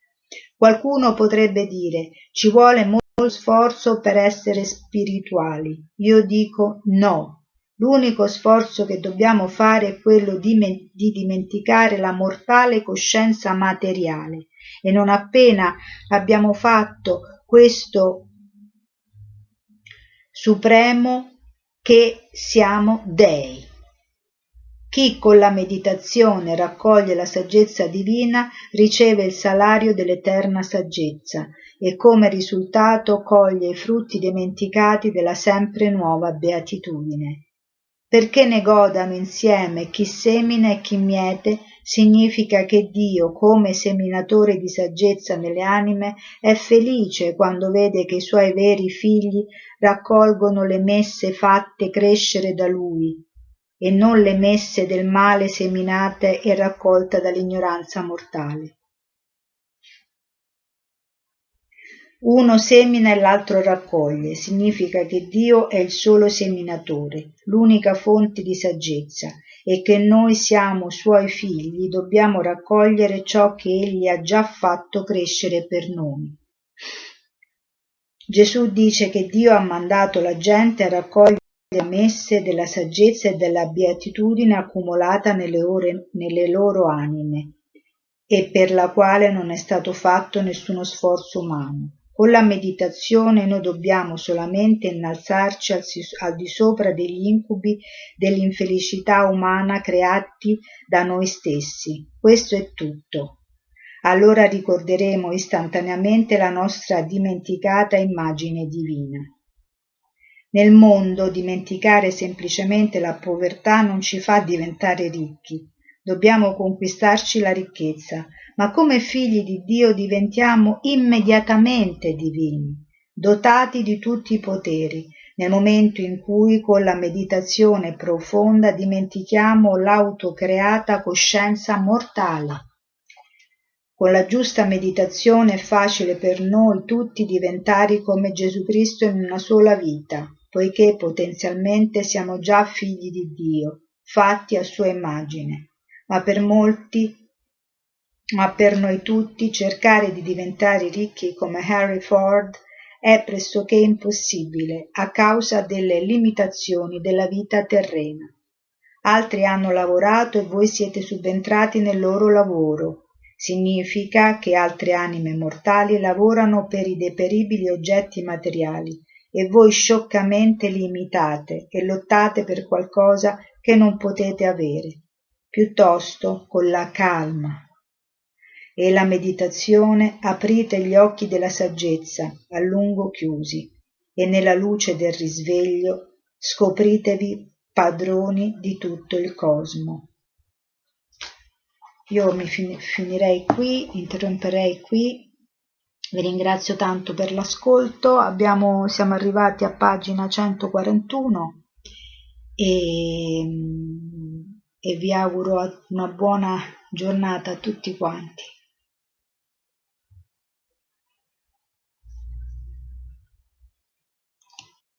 Speaker 1: Qualcuno potrebbe dire ci vuole molto sforzo per essere spirituali. Io dico no. L'unico sforzo che dobbiamo fare è quello di, di dimenticare la mortale coscienza materiale e non appena abbiamo fatto questo supremo che siamo dei. Chi con la meditazione raccoglie la saggezza divina riceve il salario dell'eterna saggezza e come risultato coglie i frutti dimenticati della sempre nuova beatitudine. Perché ne godano insieme chi semina e chi miete significa che Dio, come seminatore di saggezza nelle anime, è felice quando vede che i suoi veri figli raccolgono le messe fatte crescere da Lui e non le messe del male seminate e raccolta dall'ignoranza mortale. Uno semina e l'altro raccoglie, significa che Dio è il solo seminatore, l'unica fonte di saggezza, e che noi siamo suoi figli dobbiamo raccogliere ciò che egli ha già fatto crescere per noi. Gesù dice che Dio ha mandato la gente a raccogliere le messe della saggezza e della beatitudine accumulata nelle, ore, nelle loro anime e per la quale non è stato fatto nessuno sforzo umano. Con la meditazione noi dobbiamo solamente innalzarci al, al di sopra degli incubi dell'infelicità umana creati da noi stessi. Questo è tutto. Allora ricorderemo istantaneamente la nostra dimenticata immagine divina. Nel mondo dimenticare semplicemente la povertà non ci fa diventare ricchi. Dobbiamo conquistarci la ricchezza, ma come figli di Dio diventiamo immediatamente divini, dotati di tutti i poteri, nel momento in cui con la meditazione profonda dimentichiamo l'autocreata coscienza mortale. Con la giusta meditazione è facile per noi tutti diventare come Gesù Cristo in una sola vita, poiché potenzialmente siamo già figli di Dio, fatti a sua immagine, ma per molti ma per noi tutti cercare di diventare ricchi come Harry Ford è pressoché impossibile a causa delle limitazioni della vita terrena. Altri hanno lavorato e voi siete subentrati nel loro lavoro. Significa che altre anime mortali lavorano per i deperibili oggetti materiali e voi scioccamente li imitate e lottate per qualcosa che non potete avere. Piuttosto, con la calma, e la meditazione aprite gli occhi della saggezza a lungo chiusi e nella luce del risveglio scopritevi padroni di tutto il cosmo. Io mi finirei qui, interromperei qui. Vi ringrazio tanto per l'ascolto. Abbiamo, siamo arrivati a pagina 141 e, e vi auguro una buona giornata a tutti quanti.